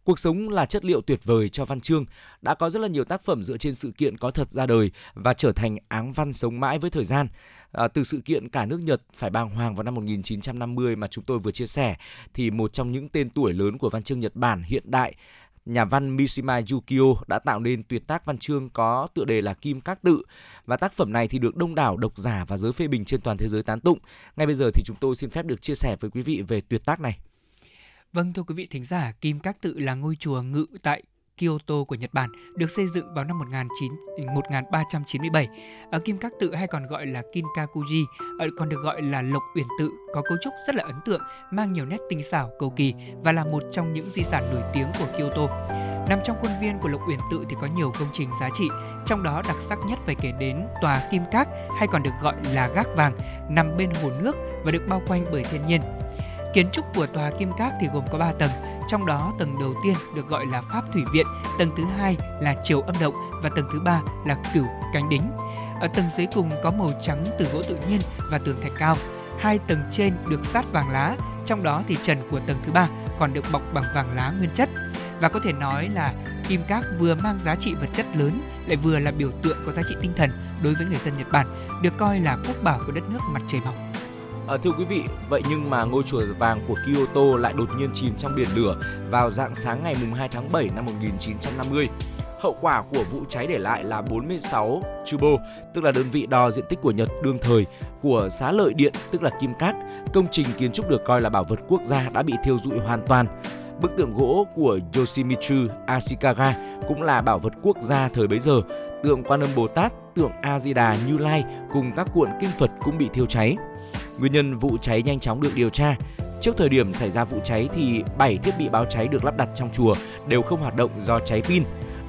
Cuộc sống là chất liệu tuyệt vời cho văn chương, đã có rất là nhiều tác phẩm dựa trên sự kiện có thật ra đời và trở thành áng văn sống mãi với thời gian. À, từ sự kiện cả nước Nhật phải bàng hoàng vào năm 1950 mà chúng tôi vừa chia sẻ, thì một trong những tên tuổi lớn của văn chương Nhật Bản hiện đại nhà văn Mishima Yukio đã tạo nên tuyệt tác văn chương có tựa đề là Kim Các Tự và tác phẩm này thì được đông đảo độc giả và giới phê bình trên toàn thế giới tán tụng. Ngay bây giờ thì chúng tôi xin phép được chia sẻ với quý vị về tuyệt tác này. Vâng thưa quý vị thính giả, Kim Các Tự là ngôi chùa ngự tại Kyoto của Nhật Bản được xây dựng vào năm 1397. Ở Kim Các Tự hay còn gọi là Kinkakuji, còn được gọi là Lộc Uyển Tự có cấu trúc rất là ấn tượng, mang nhiều nét tinh xảo, cầu kỳ và là một trong những di sản nổi tiếng của Kyoto. Nằm trong khuôn viên của Lộc Uyển Tự thì có nhiều công trình giá trị, trong đó đặc sắc nhất phải kể đến tòa Kim Các hay còn được gọi là Gác Vàng, nằm bên hồ nước và được bao quanh bởi thiên nhiên. Kiến trúc của tòa Kim Các thì gồm có 3 tầng, trong đó tầng đầu tiên được gọi là Pháp Thủy Viện, tầng thứ hai là Triều Âm Động và tầng thứ ba là Cửu Cánh Đính. Ở tầng dưới cùng có màu trắng từ gỗ tự nhiên và tường thạch cao. Hai tầng trên được sát vàng lá, trong đó thì trần của tầng thứ ba còn được bọc bằng vàng lá nguyên chất. Và có thể nói là Kim Các vừa mang giá trị vật chất lớn lại vừa là biểu tượng có giá trị tinh thần đối với người dân Nhật Bản, được coi là quốc bảo của đất nước mặt trời mọc. À, thưa quý vị, vậy nhưng mà ngôi chùa vàng của Kyoto lại đột nhiên chìm trong biển lửa vào dạng sáng ngày 2 tháng 7 năm 1950. Hậu quả của vụ cháy để lại là 46 chubo, tức là đơn vị đo diện tích của Nhật đương thời, của xá lợi điện, tức là kim cát, công trình kiến trúc được coi là bảo vật quốc gia đã bị thiêu rụi hoàn toàn. Bức tượng gỗ của Yoshimitsu Ashikaga cũng là bảo vật quốc gia thời bấy giờ. Tượng Quan Âm Bồ Tát, tượng A Di Đà Như Lai cùng các cuộn kinh Phật cũng bị thiêu cháy. Nguyên nhân vụ cháy nhanh chóng được điều tra. Trước thời điểm xảy ra vụ cháy thì 7 thiết bị báo cháy được lắp đặt trong chùa đều không hoạt động do cháy pin.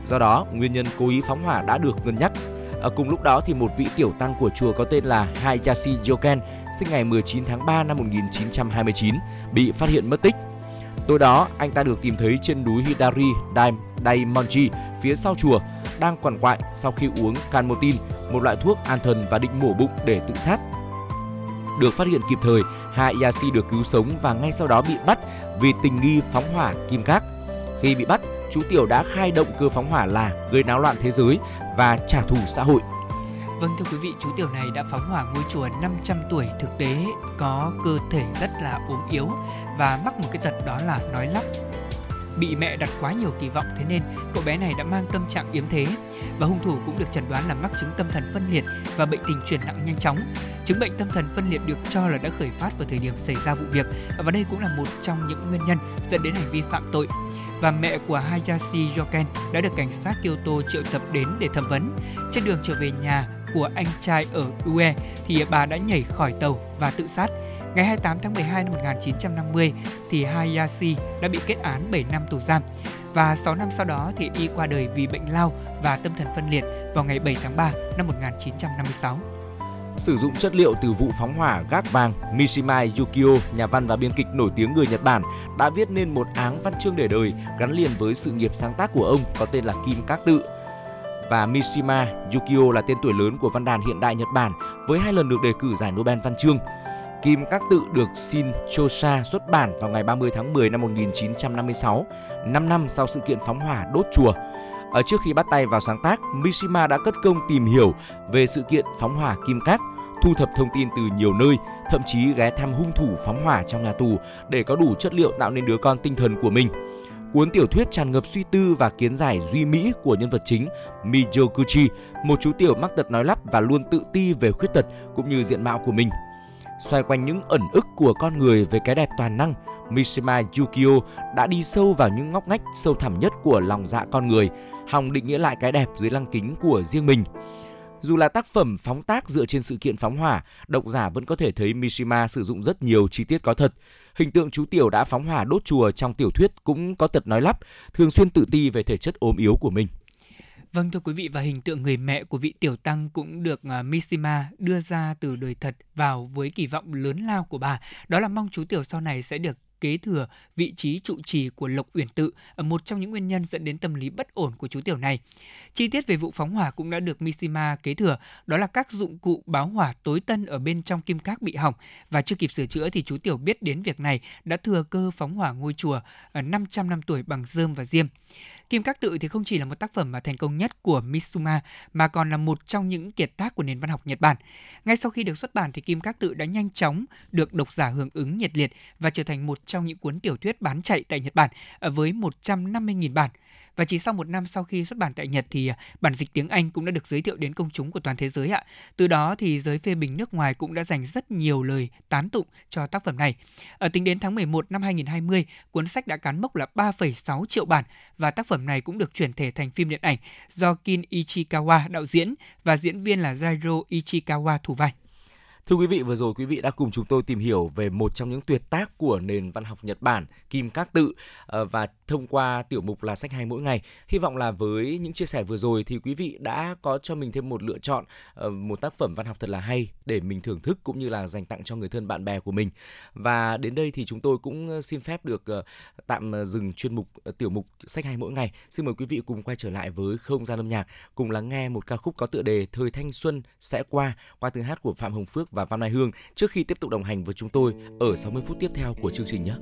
Do đó, nguyên nhân cố ý phóng hỏa đã được cân nhắc. Ở cùng lúc đó thì một vị tiểu tăng của chùa có tên là Hayashi Yoken, sinh ngày 19 tháng 3 năm 1929, bị phát hiện mất tích. Tối đó, anh ta được tìm thấy trên núi Hidari Daim Daimonji phía sau chùa, đang quằn quại sau khi uống Canmotin, một loại thuốc an thần và định mổ bụng để tự sát được phát hiện kịp thời, Hayashi được cứu sống và ngay sau đó bị bắt vì tình nghi phóng hỏa kim cát. Khi bị bắt, chú Tiểu đã khai động cơ phóng hỏa là gây náo loạn thế giới và trả thù xã hội. Vâng thưa quý vị, chú Tiểu này đã phóng hỏa ngôi chùa 500 tuổi thực tế có cơ thể rất là ốm yếu và mắc một cái tật đó là nói lắp bị mẹ đặt quá nhiều kỳ vọng thế nên cậu bé này đã mang tâm trạng yếm thế và hung thủ cũng được chẩn đoán là mắc chứng tâm thần phân liệt và bệnh tình chuyển nặng nhanh chóng. Chứng bệnh tâm thần phân liệt được cho là đã khởi phát vào thời điểm xảy ra vụ việc và đây cũng là một trong những nguyên nhân dẫn đến hành vi phạm tội và mẹ của Hayashi Yoken đã được cảnh sát Kyoto triệu tập đến để thẩm vấn. Trên đường trở về nhà của anh trai ở Ue thì bà đã nhảy khỏi tàu và tự sát. Ngày 28 tháng 12 năm 1950 thì Hayashi đã bị kết án 7 năm tù giam và 6 năm sau đó thì y qua đời vì bệnh lao và tâm thần phân liệt vào ngày 7 tháng 3 năm 1956 sử dụng chất liệu từ vụ phóng hỏa gác vàng, Mishima Yukio, nhà văn và biên kịch nổi tiếng người Nhật Bản, đã viết nên một áng văn chương để đời gắn liền với sự nghiệp sáng tác của ông có tên là Kim Các Tự. Và Mishima Yukio là tên tuổi lớn của văn đàn hiện đại Nhật Bản với hai lần được đề cử giải Nobel văn chương. Kim Các Tự được Shin Chosha xuất bản vào ngày 30 tháng 10 năm 1956, 5 năm sau sự kiện phóng hỏa đốt chùa. Ở trước khi bắt tay vào sáng tác, Mishima đã cất công tìm hiểu về sự kiện phóng hỏa Kim cát, thu thập thông tin từ nhiều nơi, thậm chí ghé thăm hung thủ phóng hỏa trong nhà tù để có đủ chất liệu tạo nên đứa con tinh thần của mình. Cuốn tiểu thuyết tràn ngập suy tư và kiến giải duy mỹ của nhân vật chính Mijokuchi, một chú tiểu mắc tật nói lắp và luôn tự ti về khuyết tật cũng như diện mạo của mình. Xoay quanh những ẩn ức của con người về cái đẹp toàn năng, Mishima Yukio đã đi sâu vào những ngóc ngách sâu thẳm nhất của lòng dạ con người, hòng định nghĩa lại cái đẹp dưới lăng kính của riêng mình. Dù là tác phẩm phóng tác dựa trên sự kiện phóng hỏa, độc giả vẫn có thể thấy Mishima sử dụng rất nhiều chi tiết có thật. Hình tượng chú tiểu đã phóng hỏa đốt chùa trong tiểu thuyết cũng có tật nói lắp, thường xuyên tự ti về thể chất ốm yếu của mình. Vâng thưa quý vị và hình tượng người mẹ của vị tiểu tăng cũng được uh, Mishima đưa ra từ đời thật vào với kỳ vọng lớn lao của bà, đó là mong chú tiểu sau này sẽ được kế thừa vị trí trụ trì của Lộc Uyển Tự, một trong những nguyên nhân dẫn đến tâm lý bất ổn của chú tiểu này. Chi tiết về vụ phóng hỏa cũng đã được Mishima kế thừa, đó là các dụng cụ báo hỏa tối tân ở bên trong kim các bị hỏng và chưa kịp sửa chữa thì chú tiểu biết đến việc này đã thừa cơ phóng hỏa ngôi chùa ờ, 500 năm tuổi bằng dơm và diêm. Kim Các Tự thì không chỉ là một tác phẩm mà thành công nhất của Mitsuma, mà còn là một trong những kiệt tác của nền văn học Nhật Bản. Ngay sau khi được xuất bản thì Kim Các Tự đã nhanh chóng được độc giả hưởng ứng nhiệt liệt và trở thành một trong những cuốn tiểu thuyết bán chạy tại Nhật Bản ờ, với 150.000 bản. Và chỉ sau một năm sau khi xuất bản tại Nhật thì à, bản dịch tiếng Anh cũng đã được giới thiệu đến công chúng của toàn thế giới ạ. Từ đó thì giới phê bình nước ngoài cũng đã dành rất nhiều lời tán tụng cho tác phẩm này. Ở tính đến tháng 11 năm 2020, cuốn sách đã cán mốc là 3,6 triệu bản và tác phẩm này cũng được chuyển thể thành phim điện ảnh do Kin Ichikawa đạo diễn và diễn viên là Jairo Ichikawa thủ vai. Thưa quý vị, vừa rồi quý vị đã cùng chúng tôi tìm hiểu về một trong những tuyệt tác của nền văn học Nhật Bản, Kim Các Tự ờ, và thông qua tiểu mục là sách hay mỗi ngày. Hy vọng là với những chia sẻ vừa rồi thì quý vị đã có cho mình thêm một lựa chọn ờ, một tác phẩm văn học thật là hay để mình thưởng thức cũng như là dành tặng cho người thân bạn bè của mình. Và đến đây thì chúng tôi cũng ờ, xin phép được ờ, tạm dừng chuyên mục tiểu mục sách hay mỗi ngày. Xin mời quý vị cùng quay trở lại với không gian âm nhạc, cùng lắng nghe một ca khúc có tựa đề Thời thanh xuân sẽ qua qua tiếng hát của Phạm Hồng Phước và Văn Mai Hương trước khi tiếp tục đồng hành với chúng tôi ở 60 phút tiếp theo của chương trình nhé.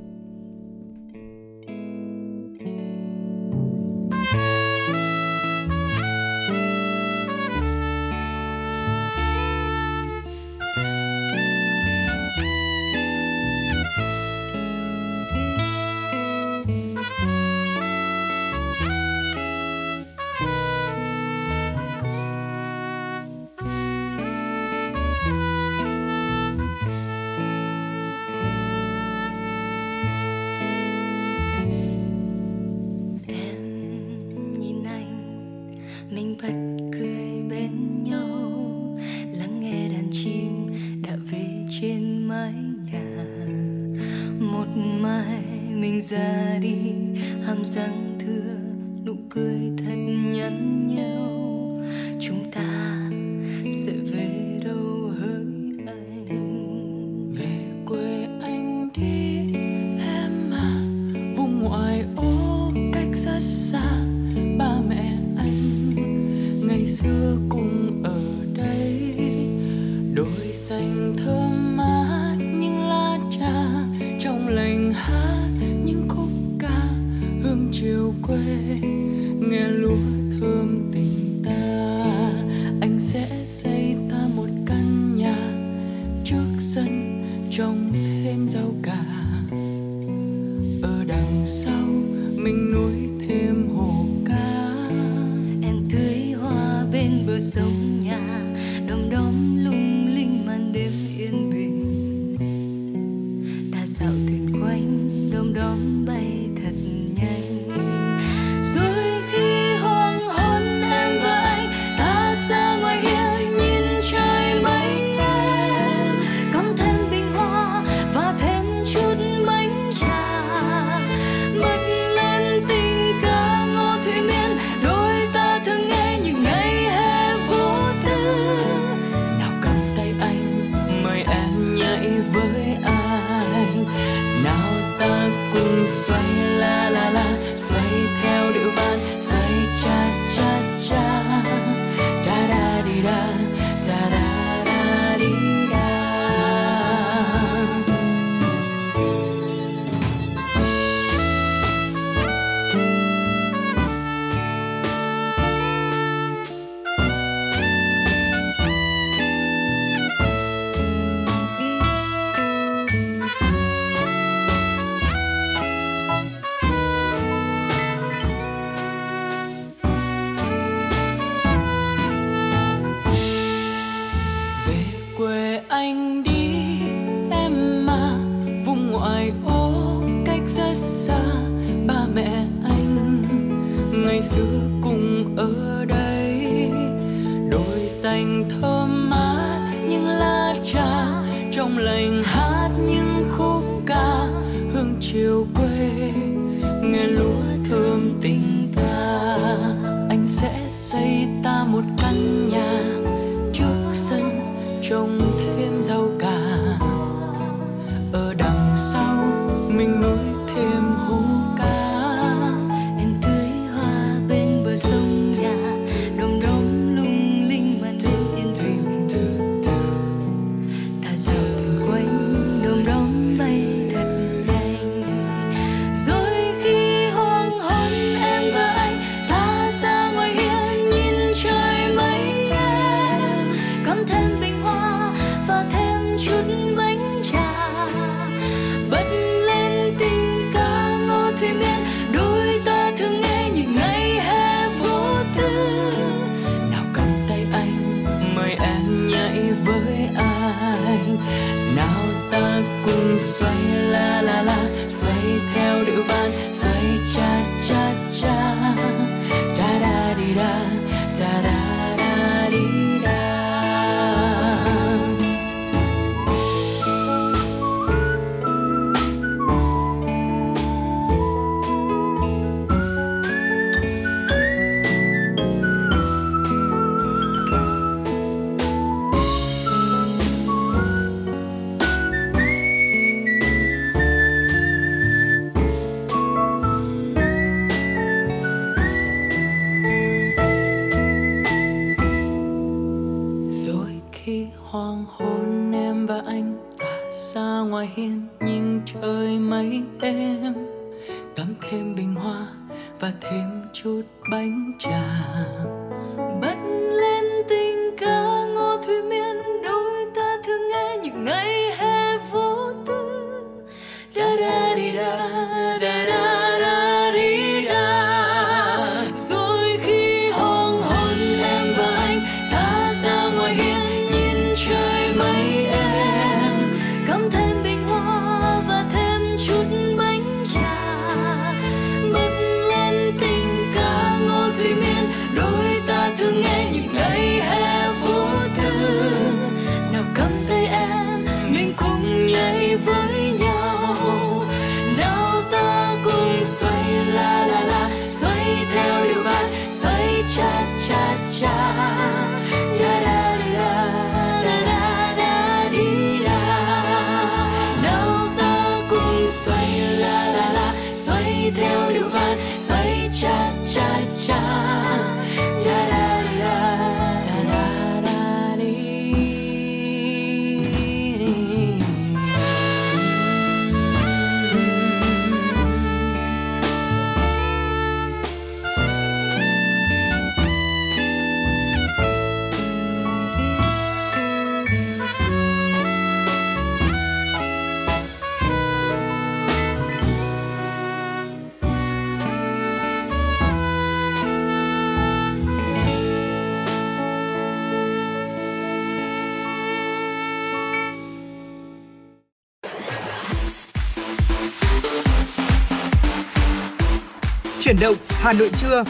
Chuyển động Hà Nội trưa.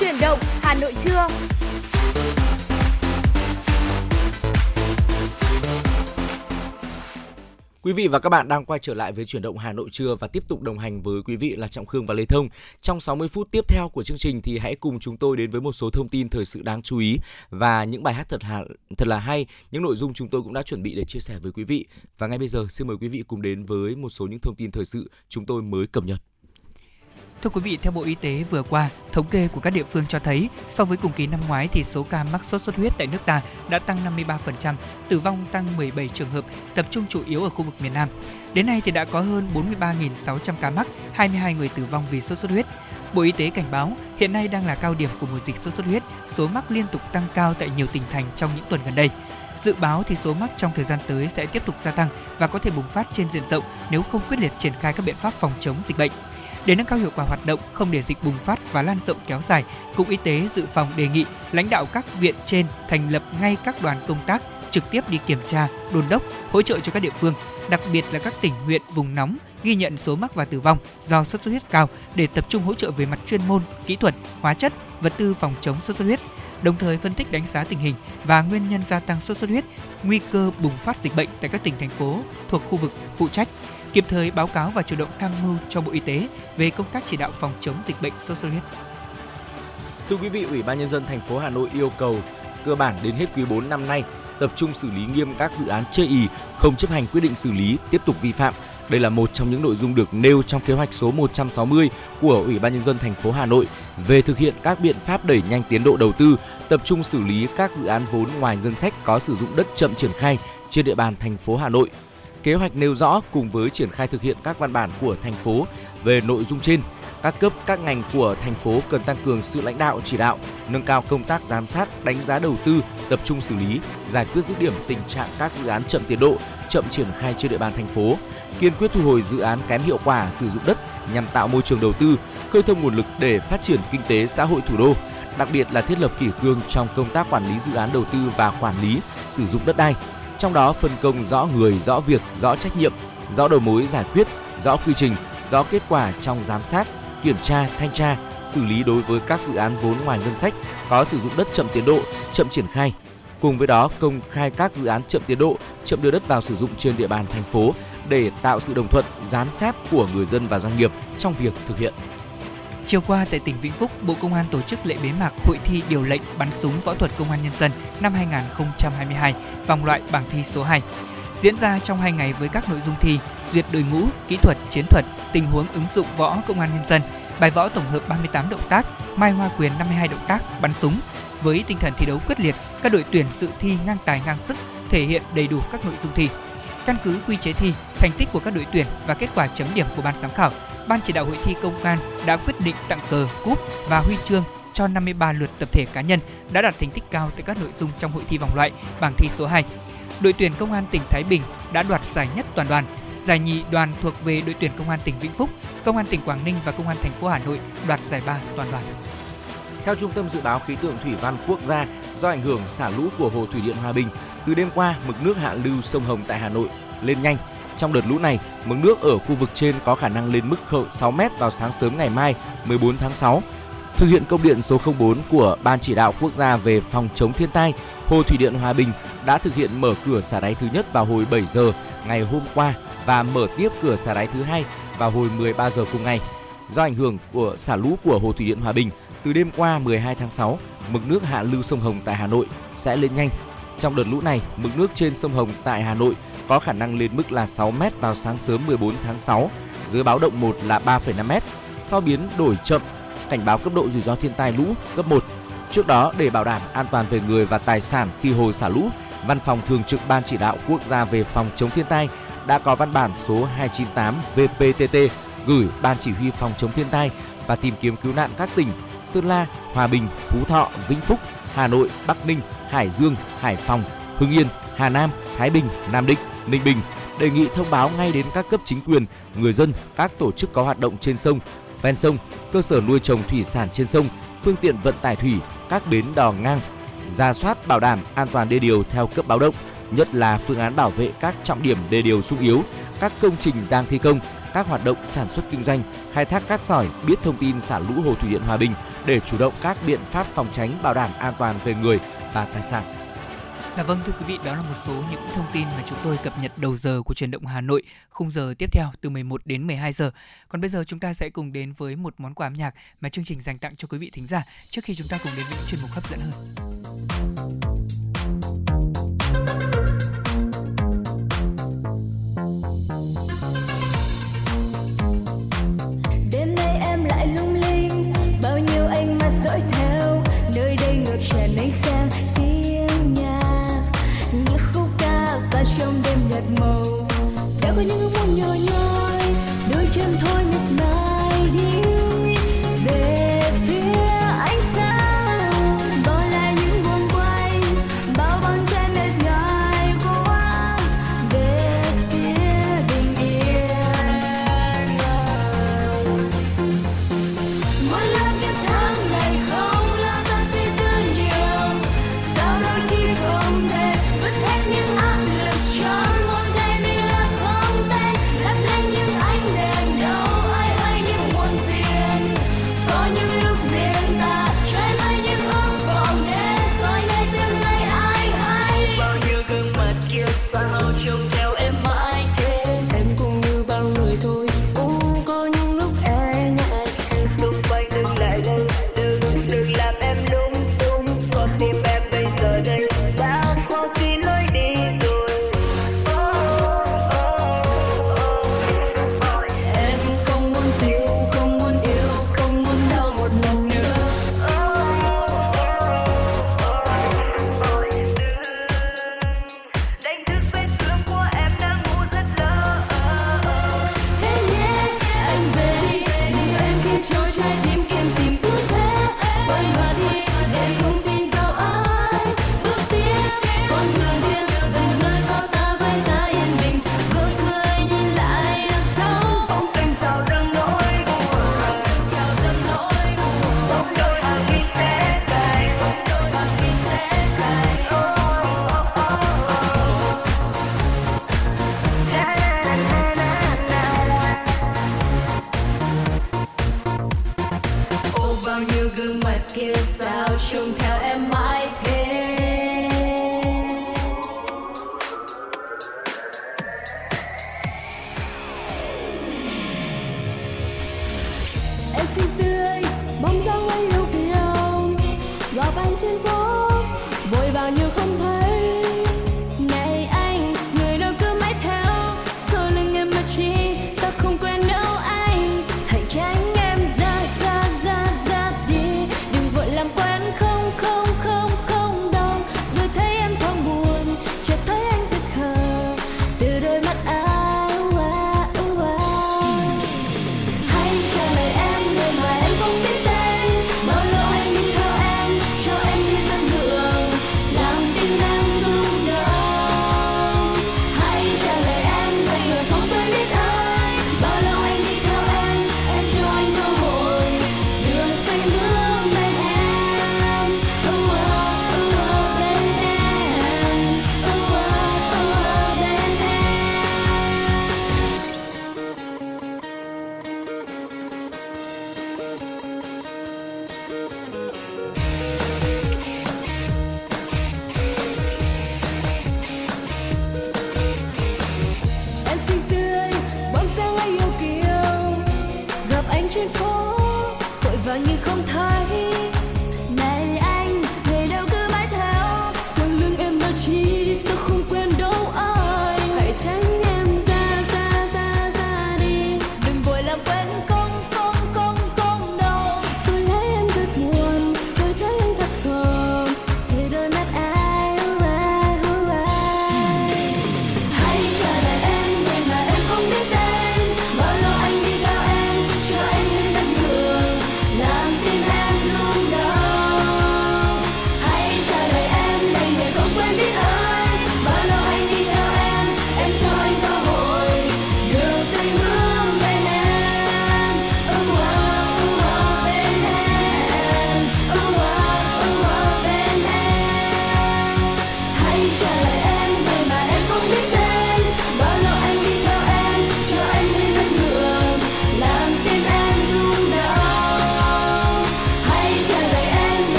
Chuyển động Hà Nội trưa. Quý vị và các bạn đang quay trở lại với chuyển động Hà Nội trưa và tiếp tục đồng hành với quý vị là Trọng Khương và Lê Thông. Trong 60 phút tiếp theo của chương trình thì hãy cùng chúng tôi đến với một số thông tin thời sự đáng chú ý và những bài hát thật hà, thật là hay, những nội dung chúng tôi cũng đã chuẩn bị để chia sẻ với quý vị. Và ngay bây giờ xin mời quý vị cùng đến với một số những thông tin thời sự chúng tôi mới cập nhật. Thưa quý vị, theo Bộ Y tế vừa qua, thống kê của các địa phương cho thấy so với cùng kỳ năm ngoái thì số ca mắc sốt xuất huyết tại nước ta đã tăng 53%, tử vong tăng 17 trường hợp, tập trung chủ yếu ở khu vực miền Nam. Đến nay thì đã có hơn 43.600 ca mắc, 22 người tử vong vì sốt xuất huyết. Bộ Y tế cảnh báo hiện nay đang là cao điểm của mùa dịch sốt xuất huyết, số mắc liên tục tăng cao tại nhiều tỉnh thành trong những tuần gần đây. Dự báo thì số mắc trong thời gian tới sẽ tiếp tục gia tăng và có thể bùng phát trên diện rộng nếu không quyết liệt triển khai các biện pháp phòng chống dịch bệnh. Để nâng cao hiệu quả hoạt động, không để dịch bùng phát và lan rộng kéo dài, Cục Y tế Dự phòng đề nghị lãnh đạo các viện trên thành lập ngay các đoàn công tác trực tiếp đi kiểm tra, đôn đốc, hỗ trợ cho các địa phương, đặc biệt là các tỉnh huyện vùng nóng ghi nhận số mắc và tử vong do sốt xuất huyết cao để tập trung hỗ trợ về mặt chuyên môn, kỹ thuật, hóa chất, vật tư phòng chống sốt xuất huyết, đồng thời phân tích đánh giá tình hình và nguyên nhân gia tăng sốt xuất huyết, nguy cơ bùng phát dịch bệnh tại các tỉnh thành phố thuộc khu vực phụ trách, kịp thời báo cáo và chủ động tham mưu cho Bộ Y tế về công tác chỉ đạo phòng chống dịch bệnh sốt xuất huyết. Thưa quý vị, Ủy ban nhân dân thành phố Hà Nội yêu cầu cơ bản đến hết quý 4 năm nay tập trung xử lý nghiêm các dự án chê ý, không chấp hành quyết định xử lý, tiếp tục vi phạm. Đây là một trong những nội dung được nêu trong kế hoạch số 160 của Ủy ban nhân dân thành phố Hà Nội về thực hiện các biện pháp đẩy nhanh tiến độ đầu tư, tập trung xử lý các dự án vốn ngoài ngân sách có sử dụng đất chậm triển khai trên địa bàn thành phố Hà Nội. Kế hoạch nêu rõ cùng với triển khai thực hiện các văn bản của thành phố về nội dung trên, các cấp các ngành của thành phố cần tăng cường sự lãnh đạo chỉ đạo, nâng cao công tác giám sát, đánh giá đầu tư, tập trung xử lý, giải quyết dứt điểm tình trạng các dự án chậm tiến độ, chậm triển khai trên địa bàn thành phố, kiên quyết thu hồi dự án kém hiệu quả sử dụng đất nhằm tạo môi trường đầu tư, khơi thông nguồn lực để phát triển kinh tế xã hội thủ đô, đặc biệt là thiết lập kỷ cương trong công tác quản lý dự án đầu tư và quản lý sử dụng đất đai. Trong đó phân công rõ người, rõ việc, rõ trách nhiệm, rõ đầu mối giải quyết, rõ quy trình, rõ kết quả trong giám sát, kiểm tra, thanh tra, xử lý đối với các dự án vốn ngoài ngân sách có sử dụng đất chậm tiến độ, chậm triển khai. Cùng với đó, công khai các dự án chậm tiến độ, chậm đưa đất vào sử dụng trên địa bàn thành phố để tạo sự đồng thuận, giám sát của người dân và doanh nghiệp trong việc thực hiện. Chiều qua tại tỉnh Vĩnh Phúc, Bộ Công an tổ chức lễ bế mạc hội thi điều lệnh bắn súng võ thuật công an nhân dân năm 2022, vòng loại bảng thi số 2. Diễn ra trong 2 ngày với các nội dung thi duyệt đội ngũ, kỹ thuật, chiến thuật, tình huống ứng dụng võ công an nhân dân, bài võ tổng hợp 38 động tác, mai hoa quyền 52 động tác, bắn súng. Với tinh thần thi đấu quyết liệt, các đội tuyển dự thi ngang tài ngang sức, thể hiện đầy đủ các nội dung thi. Căn cứ quy chế thi, thành tích của các đội tuyển và kết quả chấm điểm của ban giám khảo, ban chỉ đạo hội thi công an đã quyết định tặng cờ, cúp và huy chương cho 53 lượt tập thể cá nhân đã đạt thành tích cao tại các nội dung trong hội thi vòng loại bảng thi số 2. Đội tuyển công an tỉnh Thái Bình đã đoạt giải nhất toàn đoàn, giải nhì đoàn thuộc về đội tuyển công an tỉnh Vĩnh Phúc, công an tỉnh Quảng Ninh và công an thành phố Hà Nội đoạt giải ba toàn đoàn. Theo Trung tâm Dự báo Khí tượng Thủy văn Quốc gia, do ảnh hưởng xả lũ của Hồ Thủy Điện Hòa Bình, từ đêm qua mực nước hạ lưu sông Hồng tại Hà Nội lên nhanh. Trong đợt lũ này, mực nước ở khu vực trên có khả năng lên mức 6 m vào sáng sớm ngày mai 14 tháng 6. Thực hiện công điện số 04 của Ban chỉ đạo quốc gia về phòng chống thiên tai, Hồ Thủy Điện Hòa Bình đã thực hiện mở cửa xả đáy thứ nhất vào hồi 7 giờ ngày hôm qua và mở tiếp cửa xả đáy thứ hai vào hồi 13 giờ cùng ngày. Do ảnh hưởng của xả lũ của Hồ Thủy Điện Hòa Bình, từ đêm qua 12 tháng 6, mực nước hạ lưu sông Hồng tại Hà Nội sẽ lên nhanh. Trong đợt lũ này, mực nước trên sông Hồng tại Hà Nội có khả năng lên mức là 6 m vào sáng sớm 14 tháng 6, dưới báo động 1 là 3,5 m. Sau biến đổi chậm, cảnh báo cấp độ rủi ro thiên tai lũ cấp 1. Trước đó, để bảo đảm an toàn về người và tài sản khi hồi xả lũ, Văn phòng Thường trực Ban Chỉ đạo Quốc gia về phòng chống thiên tai đã có văn bản số 298 VPTT gửi Ban Chỉ huy phòng chống thiên tai và tìm kiếm cứu nạn các tỉnh Sơn La, Hòa Bình, Phú Thọ, Vĩnh Phúc, Hà Nội, Bắc Ninh, Hải Dương, Hải Phòng, Hưng Yên, Hà Nam, Thái Bình, Nam Định, Ninh Bình đề nghị thông báo ngay đến các cấp chính quyền, người dân, các tổ chức có hoạt động trên sông, ven sông, cơ sở nuôi trồng thủy sản trên sông, phương tiện vận tải thủy, các bến đò ngang, ra soát bảo đảm an toàn đê điều theo cấp báo động, nhất là phương án bảo vệ các trọng điểm đê điều sung yếu, các công trình đang thi công, các hoạt động sản xuất kinh doanh, khai thác cát sỏi, biết thông tin xả lũ hồ thủy điện Hòa Bình để chủ động các biện pháp phòng tránh bảo đảm an toàn về người và tài sản. Dạ vâng thưa quý vị, đó là một số những thông tin mà chúng tôi cập nhật đầu giờ của truyền động Hà Nội, khung giờ tiếp theo từ 11 đến 12 giờ. Còn bây giờ chúng ta sẽ cùng đến với một món quà âm nhạc mà chương trình dành tặng cho quý vị thính giả trước khi chúng ta cùng đến với những chuyên mục hấp dẫn hơn. đêm nay em lại lung linh bao nhiêu ánh mắt dõi trong màu. Đã có những ước muốn nhỏ nhoi.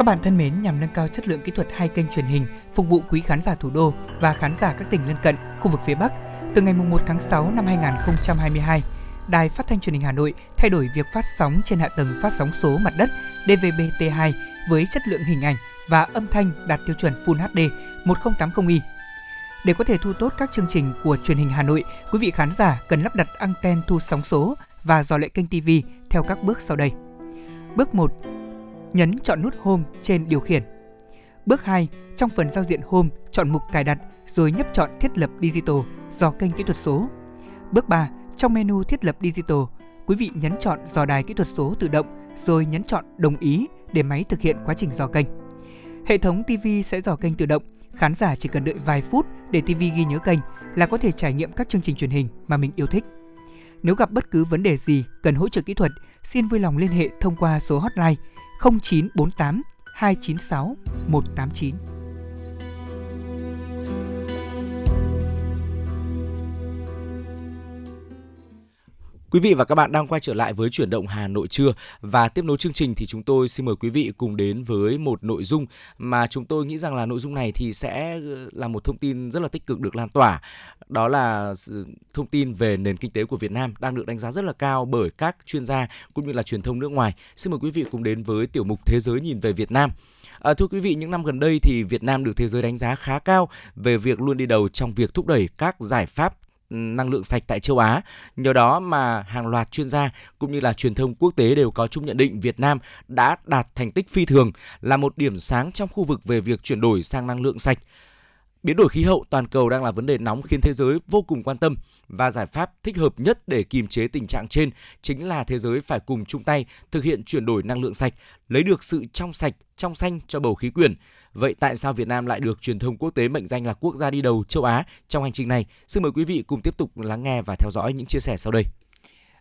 Các bạn thân mến, nhằm nâng cao chất lượng kỹ thuật hai kênh truyền hình phục vụ quý khán giả thủ đô và khán giả các tỉnh lân cận, khu vực phía Bắc, từ ngày 1 tháng 6 năm 2022, Đài Phát thanh Truyền hình Hà Nội thay đổi việc phát sóng trên hạ tầng phát sóng số mặt đất DVB-T2 với chất lượng hình ảnh và âm thanh đạt tiêu chuẩn Full HD 1080i. Để có thể thu tốt các chương trình của truyền hình Hà Nội, quý vị khán giả cần lắp đặt anten thu sóng số và dò lệ kênh TV theo các bước sau đây. Bước 1. Nhấn chọn nút Home trên điều khiển. Bước 2. Trong phần giao diện Home, chọn mục cài đặt rồi nhấp chọn thiết lập Digital do kênh kỹ thuật số. Bước 3. Trong menu thiết lập Digital, quý vị nhấn chọn dò đài kỹ thuật số tự động rồi nhấn chọn đồng ý để máy thực hiện quá trình dò kênh. Hệ thống TV sẽ dò kênh tự động, khán giả chỉ cần đợi vài phút để TV ghi nhớ kênh là có thể trải nghiệm các chương trình truyền hình mà mình yêu thích. Nếu gặp bất cứ vấn đề gì cần hỗ trợ kỹ thuật, xin vui lòng liên hệ thông qua số hotline 0948 296 189. Quý vị và các bạn đang quay trở lại với chuyển động Hà Nội trưa và tiếp nối chương trình thì chúng tôi xin mời quý vị cùng đến với một nội dung mà chúng tôi nghĩ rằng là nội dung này thì sẽ ờ, là một thông tin rất là tích cực được lan tỏa. Đó là thông tin về nền kinh tế của Việt Nam đang được đánh giá rất là cao bởi các chuyên gia cũng như là truyền thông nước ngoài. Xin mời quý vị cùng đến với tiểu mục Thế giới nhìn về Việt Nam. À, thưa quý vị, những năm gần đây thì Việt Nam được thế giới đánh giá khá cao về việc luôn đi đầu trong việc thúc đẩy các giải pháp năng lượng sạch tại châu Á. Nhờ đó mà hàng loạt chuyên gia cũng như là truyền thông quốc tế đều có chung nhận định Việt Nam đã đạt thành tích phi thường, là một điểm sáng trong khu vực về việc chuyển đổi sang năng lượng sạch. Biến đổi khí hậu toàn cầu đang là vấn đề nóng khiến thế giới vô cùng quan tâm và giải pháp thích hợp nhất để kiềm chế tình trạng trên chính là thế giới phải cùng chung tay thực hiện chuyển đổi năng lượng sạch, lấy được sự trong sạch, trong xanh cho bầu khí quyển. Vậy tại sao Việt Nam lại được truyền thông quốc tế mệnh danh là quốc gia đi đầu châu Á trong hành trình này? Xin mời quý vị cùng tiếp tục lắng nghe và theo dõi những chia sẻ sau đây.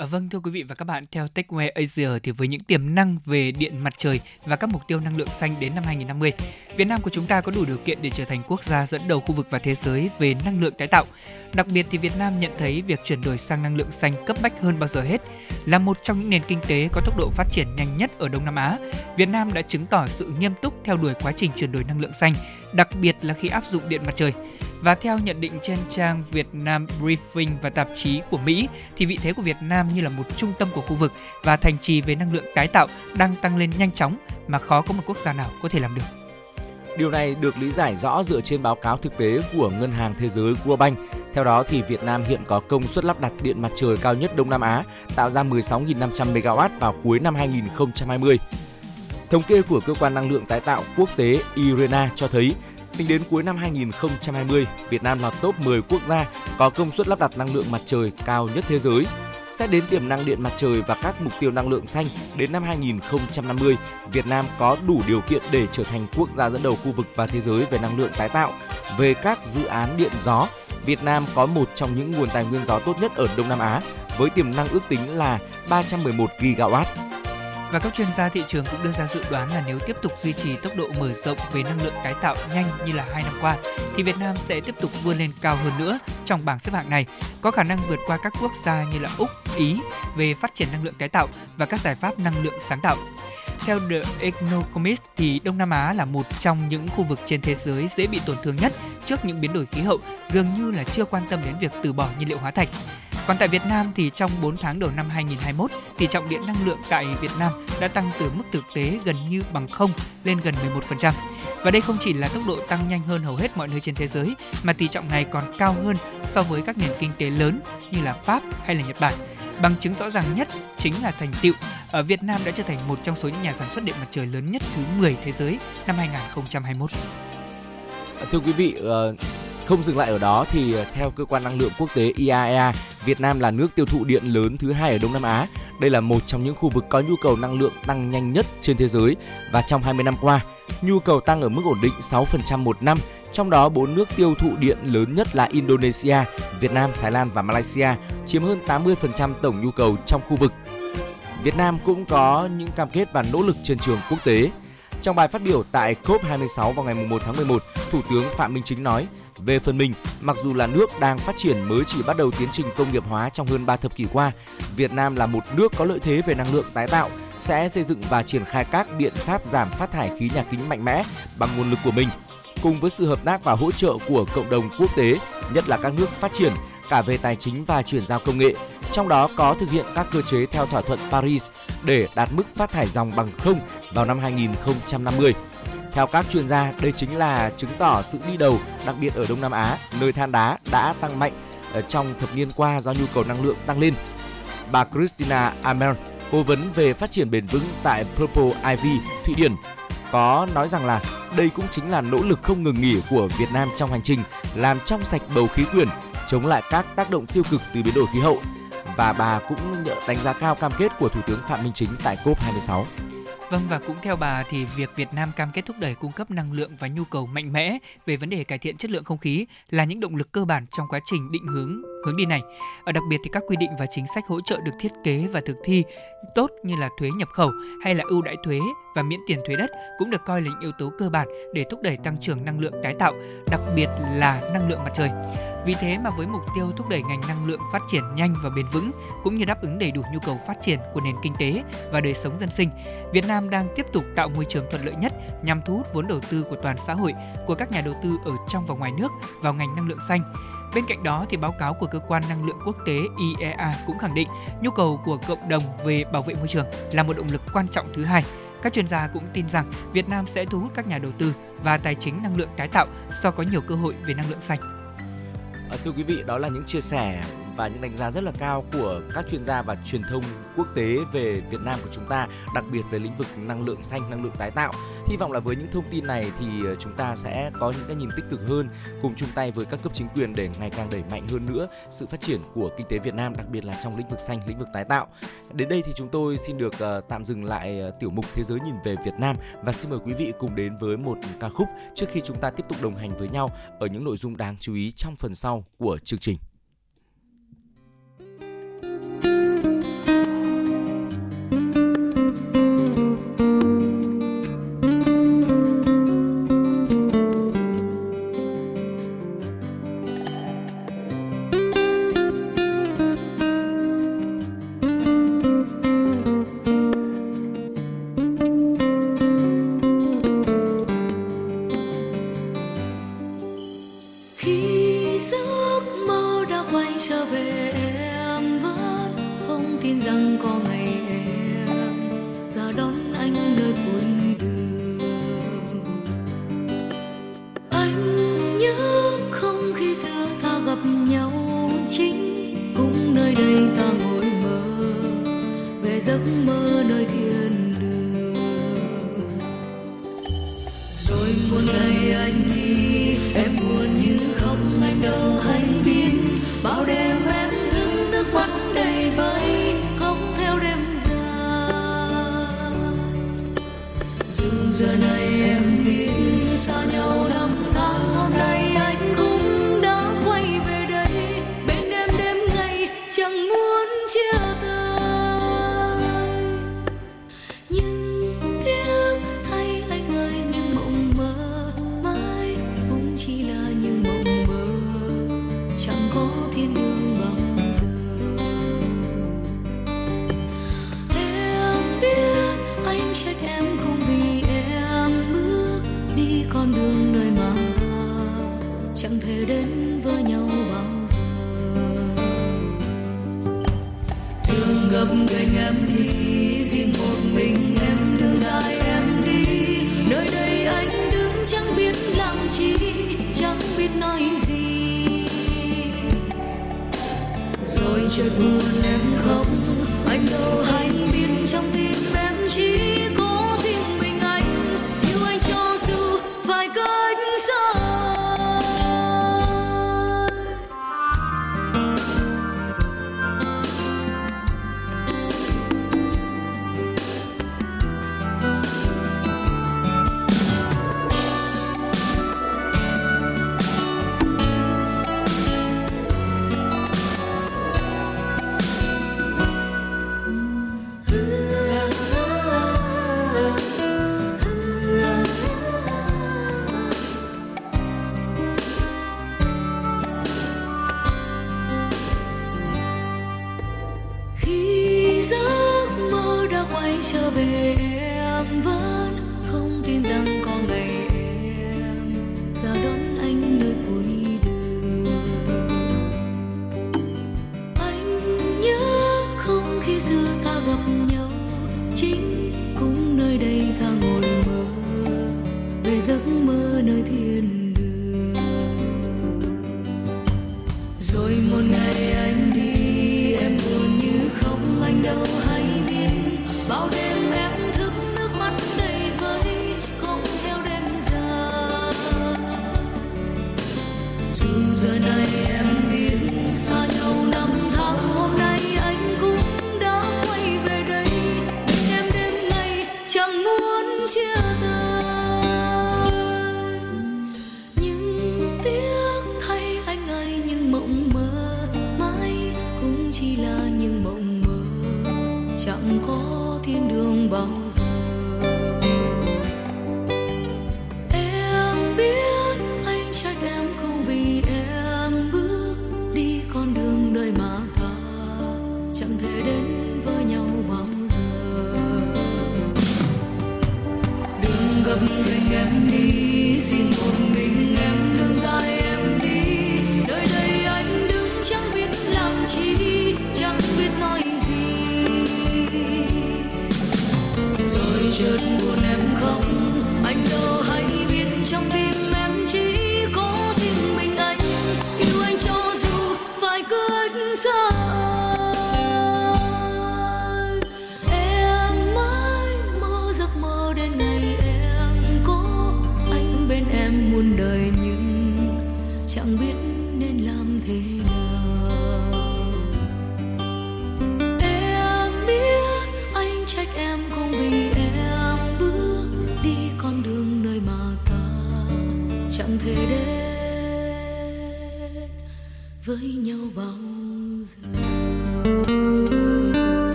À, vâng thưa quý vị và các bạn, theo TechWare Asia thì với những tiềm năng về điện mặt trời và các mục tiêu năng lượng xanh đến năm 2050, Việt Nam của chúng ta có đủ điều kiện để trở thành quốc gia dẫn đầu khu vực và thế giới về năng lượng tái tạo. Đặc biệt thì Việt Nam nhận thấy việc chuyển đổi sang năng lượng xanh cấp bách hơn bao giờ hết. Là một trong những nền kinh tế có tốc độ phát triển nhanh nhất ở Đông Nam Á, Việt Nam đã chứng tỏ sự nghiêm túc theo đuổi quá trình chuyển đổi năng lượng xanh, đặc biệt là khi áp dụng điện mặt trời. Và theo nhận định trên trang Việt Nam Briefing và tạp chí của Mỹ thì vị thế của Việt Nam như là một trung tâm của khu vực và thành trì về năng lượng tái tạo đang tăng lên nhanh chóng mà khó có một quốc gia nào có thể làm được. Điều này được lý giải rõ dựa trên báo cáo thực tế của Ngân hàng Thế giới World Bank. Theo đó thì Việt Nam hiện có công suất lắp đặt điện mặt trời cao nhất Đông Nam Á, tạo ra 16.500 MW vào cuối năm 2020. Thống kê của cơ quan năng lượng tái tạo quốc tế IRENA cho thấy Tính đến cuối năm 2020, Việt Nam là top 10 quốc gia có công suất lắp đặt năng lượng mặt trời cao nhất thế giới. Xét đến tiềm năng điện mặt trời và các mục tiêu năng lượng xanh đến năm 2050, Việt Nam có đủ điều kiện để trở thành quốc gia dẫn đầu khu vực và thế giới về năng lượng tái tạo. Về các dự án điện gió, Việt Nam có một trong những nguồn tài nguyên gió tốt nhất ở Đông Nam Á với tiềm năng ước tính là 311 GW. Và các chuyên gia thị trường cũng đưa ra dự đoán là nếu tiếp tục duy trì tốc độ mở rộng về năng lượng tái tạo nhanh như là hai năm qua, thì Việt Nam sẽ tiếp tục vươn lên cao hơn nữa trong bảng xếp hạng này, có khả năng vượt qua các quốc gia như là Úc, Ý về phát triển năng lượng tái tạo và các giải pháp năng lượng sáng tạo. Theo The Economist thì Đông Nam Á là một trong những khu vực trên thế giới dễ bị tổn thương nhất trước những biến đổi khí hậu, dường như là chưa quan tâm đến việc từ bỏ nhiên liệu hóa thạch. Còn tại Việt Nam thì trong 4 tháng đầu năm 2021, tỷ trọng điện năng lượng tại Việt Nam đã tăng từ mức thực tế gần như bằng không lên gần 11%. Và đây không chỉ là tốc độ tăng nhanh hơn hầu hết mọi nơi trên thế giới, mà tỷ trọng này còn cao hơn so với các nền kinh tế lớn như là Pháp hay là Nhật Bản. Bằng chứng rõ ràng nhất chính là thành tựu ở Việt Nam đã trở thành một trong số những nhà sản xuất điện mặt trời lớn nhất thứ 10 thế giới năm 2021. Thưa quý vị, ờ, không dừng lại ở đó thì ờ, theo cơ quan năng lượng quốc tế IAEA, Việt Nam là nước tiêu thụ điện lớn thứ hai ở Đông Nam Á. Đây là một trong những khu vực có nhu cầu năng lượng tăng nhanh nhất trên thế giới và trong 20 năm qua, nhu cầu tăng ở mức ổn định 6% một năm. Trong đó, bốn nước tiêu thụ điện lớn nhất là Indonesia, Việt Nam, Thái Lan và Malaysia, chiếm hơn 80% tổng nhu cầu trong khu vực. Việt Nam cũng có những cam kết và nỗ lực trên trường quốc tế. Trong bài phát biểu tại COP26 vào ngày 1 tháng 11, Thủ tướng Phạm Minh Chính nói, về phần mình, mặc dù là nước đang phát triển mới chỉ bắt đầu tiến trình công nghiệp hóa trong hơn 3 thập kỷ qua, Việt Nam là một nước có lợi thế về năng lượng tái tạo, sẽ xây dựng và triển khai các biện pháp giảm phát thải khí nhà kính mạnh mẽ bằng nguồn lực của mình. Cùng với sự hợp tác và hỗ trợ của cộng đồng quốc tế, nhất là các nước phát triển, cả về tài chính và chuyển giao công nghệ, trong đó có thực hiện các cơ chế theo thỏa thuận Paris để đạt mức phát thải dòng bằng không vào năm 2050. Theo các chuyên gia, đây chính là chứng tỏ sự đi đầu, đặc biệt ở Đông Nam Á, nơi than đá đã tăng mạnh ờ, trong thập niên qua do nhu cầu năng lượng tăng lên. Bà Christina Amel, cố vấn về phát triển bền vững tại Purple Ivy, Thụy Điển, có nói rằng là đây cũng chính là nỗ lực không ngừng nghỉ của Việt Nam trong hành trình làm trong sạch bầu khí quyển, chống lại các tác động tiêu cực từ biến đổi khí hậu. Và bà cũng đánh giá cao cam kết của Thủ tướng Phạm Minh Chính tại COP26. Vâng và cũng theo bà thì việc Việt Nam cam kết thúc đẩy cung cấp năng lượng và nhu cầu mạnh mẽ về vấn đề cải thiện chất lượng không khí là những động lực cơ bản trong quá trình định hướng hướng đi này. Ở đặc biệt thì các quy định và chính sách hỗ trợ được thiết kế và thực thi tốt như là thuế nhập khẩu hay là ưu đãi thuế và miễn tiền thuế đất cũng được coi là những yếu tố cơ bản để thúc đẩy tăng trưởng năng lượng tái tạo, đặc biệt là năng lượng mặt trời. Vì thế mà với mục tiêu thúc đẩy ngành năng lượng phát triển nhanh và bền vững cũng như đáp ứng đầy đủ nhu cầu phát triển của nền kinh tế và đời sống dân sinh, Việt Nam đang tiếp tục tạo môi trường thuận lợi nhất nhằm thu hút vốn đầu tư của toàn xã hội, của các nhà đầu tư ở trong và ngoài nước vào ngành năng lượng xanh. Bên cạnh đó thì báo cáo của cơ quan năng lượng quốc tế IEA cũng khẳng định nhu cầu của cộng đồng về bảo vệ môi trường là một động lực quan trọng thứ hai các chuyên gia cũng tin rằng Việt Nam sẽ thu hút các nhà đầu tư và tài chính năng lượng tái tạo do có nhiều cơ hội về năng lượng sạch. Ờ, thưa quý vị, đó là những chia sẻ và những đánh giá rất là cao của các chuyên gia và truyền thông quốc tế về Việt Nam của chúng ta, đặc biệt về lĩnh vực năng lượng xanh, năng lượng tái tạo. Hy vọng là với những thông tin này thì ờ, chúng ta sẽ có những cái nhìn tích cực hơn, cùng chung tay với các cấp chính quyền để ngày càng đẩy mạnh hơn nữa sự phát triển của kinh tế Việt Nam, đặc biệt là trong lĩnh vực xanh, lĩnh vực tái tạo. Đến đây thì chúng tôi xin được ờ, tạm dừng lại ờ, tiểu mục Thế giới nhìn về Việt Nam và xin mời quý vị cùng đến với một ca khúc trước khi chúng ta tiếp tục đồng hành với nhau ở những nội dung đáng chú ý trong phần sau của chương trình thiên giấc mơ nơi thiên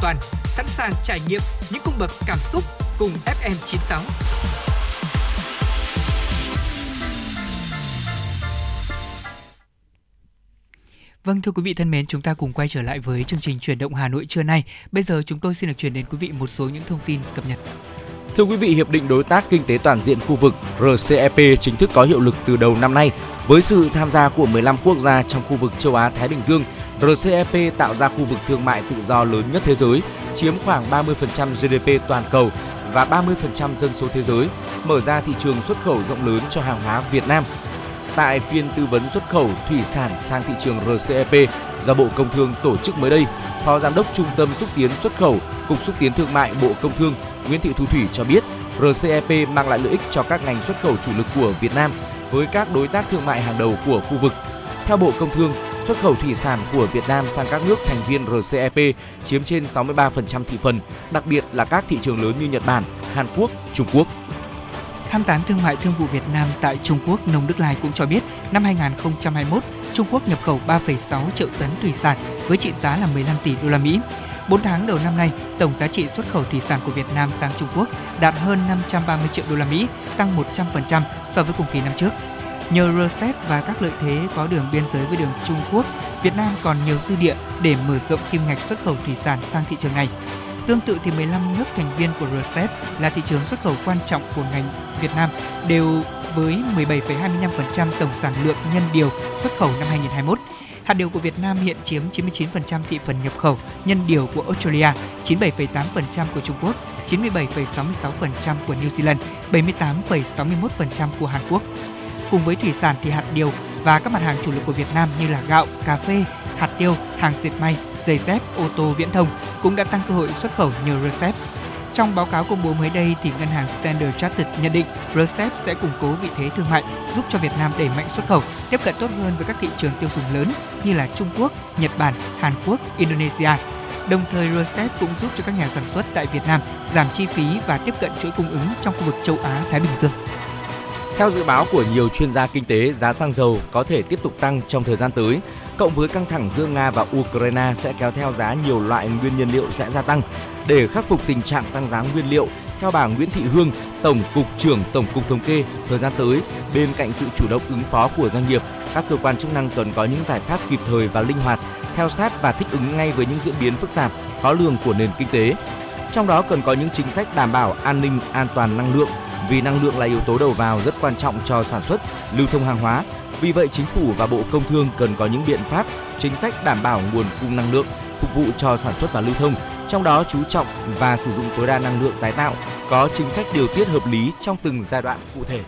toàn, sẵn sàng trải nghiệm những cung bậc cảm xúc cùng FM96. Vâng thưa quý vị thân mến, chúng ta cùng quay trở lại với chương trình chuyển động Hà Nội trưa nay. Bây giờ chúng tôi xin được truyền đến quý vị một số những thông tin cập nhật. Thưa quý vị, Hiệp định Đối tác Kinh tế Toàn diện khu vực RCEP chính thức có hiệu lực từ đầu năm nay. Với sự tham gia của 15 quốc gia trong khu vực châu Á-Thái Bình Dương, RCEP tạo ra khu vực thương mại tự do lớn nhất thế giới, chiếm khoảng 30% GDP toàn cầu và 30% dân số thế giới, mở ra thị trường xuất khẩu rộng lớn cho hàng hóa Việt Nam. Tại phiên tư vấn xuất khẩu thủy sản sang thị trường RCEP do Bộ Công Thương tổ chức mới đây, Phó Giám đốc Trung tâm xúc tiến xuất khẩu, Cục xúc tiến thương mại Bộ Công Thương Nguyễn Thị Thu Thủy cho biết, RCEP mang lại lợi ích cho các ngành xuất khẩu chủ lực của Việt Nam với các đối tác thương mại hàng đầu của khu vực. Theo Bộ Công Thương, xuất khẩu thủy sản của Việt Nam sang các nước thành viên RCEP chiếm trên 63% thị phần, đặc biệt là các thị trường lớn như Nhật Bản, Hàn Quốc, Trung Quốc. Tham tán thương mại thương vụ Việt Nam tại Trung Quốc Nông Đức Lai cũng cho biết, năm 2021, Trung Quốc nhập khẩu 3,6 triệu tấn thủy sản với trị giá là 15 tỷ đô la Mỹ. 4 tháng đầu năm nay, tổng giá trị xuất khẩu thủy sản của Việt Nam sang Trung Quốc đạt hơn 530 triệu đô la Mỹ, tăng 100% so với cùng kỳ năm trước. Nhờ RCEP và các lợi thế có đường biên giới với đường Trung Quốc, Việt Nam còn nhiều dư địa để mở rộng kim ngạch xuất khẩu thủy sản sang thị trường này. Tương tự thì 15 nước thành viên của RCEP là thị trường xuất khẩu quan trọng của ngành Việt Nam đều với 17,25% tổng sản lượng nhân điều xuất khẩu năm 2021. Hạt điều của Việt Nam hiện chiếm 99% thị phần nhập khẩu, nhân điều của Australia 97,8% của Trung Quốc, 97,66% của New Zealand, 78,61% của Hàn Quốc. Cùng với thủy sản thì hạt điều và các mặt hàng chủ lực của Việt Nam như là gạo, cà phê, hạt tiêu, hàng dệt may, giày dép, ô tô viễn thông cũng đã tăng cơ hội xuất khẩu nhờ RCEP. Trong báo cáo công bố mới đây thì ngân hàng Standard Chartered nhận định RCEP sẽ củng cố vị thế thương mại, giúp cho Việt Nam đẩy mạnh xuất khẩu, tiếp cận tốt hơn với các thị trường tiêu dùng lớn như là Trung Quốc, Nhật Bản, Hàn Quốc, Indonesia. Đồng thời RCEP cũng giúp cho các nhà sản xuất tại Việt Nam giảm chi phí và tiếp cận chuỗi cung ứng trong khu vực châu Á Thái Bình Dương. Theo dự báo của nhiều chuyên gia kinh tế, giá xăng dầu có thể tiếp tục tăng trong thời gian tới, cộng với căng thẳng giữa Nga và Ukraine sẽ kéo theo giá nhiều loại nguyên nhiên liệu sẽ gia tăng. Để khắc phục tình trạng tăng giá nguyên liệu, theo bà Nguyễn Thị Hương, Tổng cục trưởng Tổng cục Thống kê, thời gian tới, bên cạnh sự chủ động ứng phó của doanh nghiệp, các cơ quan chức năng cần có những giải pháp kịp thời và linh hoạt, theo sát và thích ứng ngay với những diễn biến phức tạp, khó lường của nền kinh tế. Trong đó cần có những chính sách đảm bảo an ninh, an toàn năng lượng, vì năng lượng là yếu tố đầu vào rất quan trọng cho sản xuất, lưu thông hàng hóa. Vì vậy, chính phủ và Bộ Công Thương cần có những biện pháp, chính sách đảm bảo nguồn cung năng lượng phục vụ cho sản xuất và lưu thông, trong đó chú trọng và sử dụng tối đa năng lượng tái tạo, có chính sách điều tiết hợp lý trong từng giai đoạn cụ thể.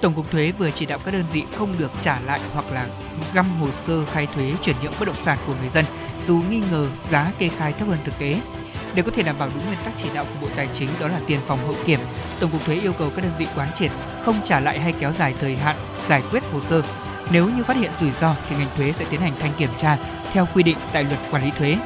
Tổng cục Thuế vừa chỉ đạo các đơn vị không được trả lại hoặc là găm hồ sơ khai thuế chuyển nhượng bất động sản của người dân dù nghi ngờ giá kê khai thấp hơn thực tế. Để có thể đảm bảo đúng nguyên tắc chỉ đạo của Bộ Tài chính đó là tiền phòng hậu kiểm, Tổng cục Thuế yêu cầu các đơn vị quán triệt không trả lại hay kéo dài thời hạn giải quyết hồ sơ. Nếu như phát hiện rủi ro thì ngành thuế sẽ tiến hành thanh kiểm tra theo quy định tại luật quản lý thuế.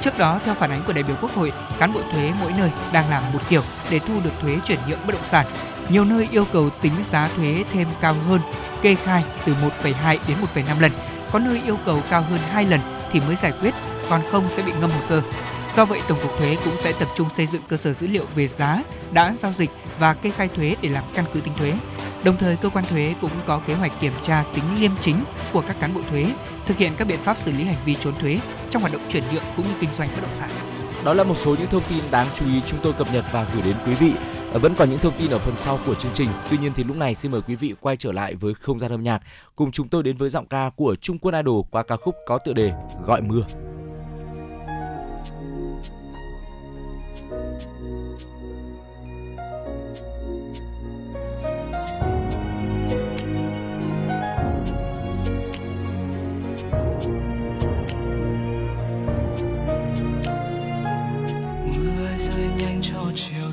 Trước đó, theo phản ánh của đại biểu Quốc hội, cán bộ thuế mỗi nơi đang làm một kiểu để thu được thuế chuyển nhượng bất động sản. Nhiều nơi yêu cầu tính giá thuế thêm cao hơn, kê khai từ 1,2 đến 1,5 lần. Có nơi yêu cầu cao hơn 2 lần thì mới giải quyết, còn không sẽ bị ngâm hồ sơ. Do vậy, Tổng cục Thuế cũng sẽ tập trung xây dựng cơ sở dữ liệu về giá đã giao dịch và kê khai thuế để làm căn cứ tính thuế. Đồng thời, cơ quan thuế cũng có kế hoạch kiểm tra tính liêm chính của các cán bộ thuế, thực hiện các biện pháp xử lý hành vi trốn thuế trong hoạt động chuyển nhượng cũng như kinh doanh bất động sản. Đó là một số những thông tin đáng chú ý chúng tôi cập nhật và gửi đến quý vị. Ờ, vẫn còn những thông tin ở phần sau của chương trình. Tuy nhiên thì lúc này xin mời quý vị quay trở lại với không gian âm nhạc cùng chúng tôi đến với giọng ca của Trung Quân Idol qua ca khúc có tựa đề Gọi mưa.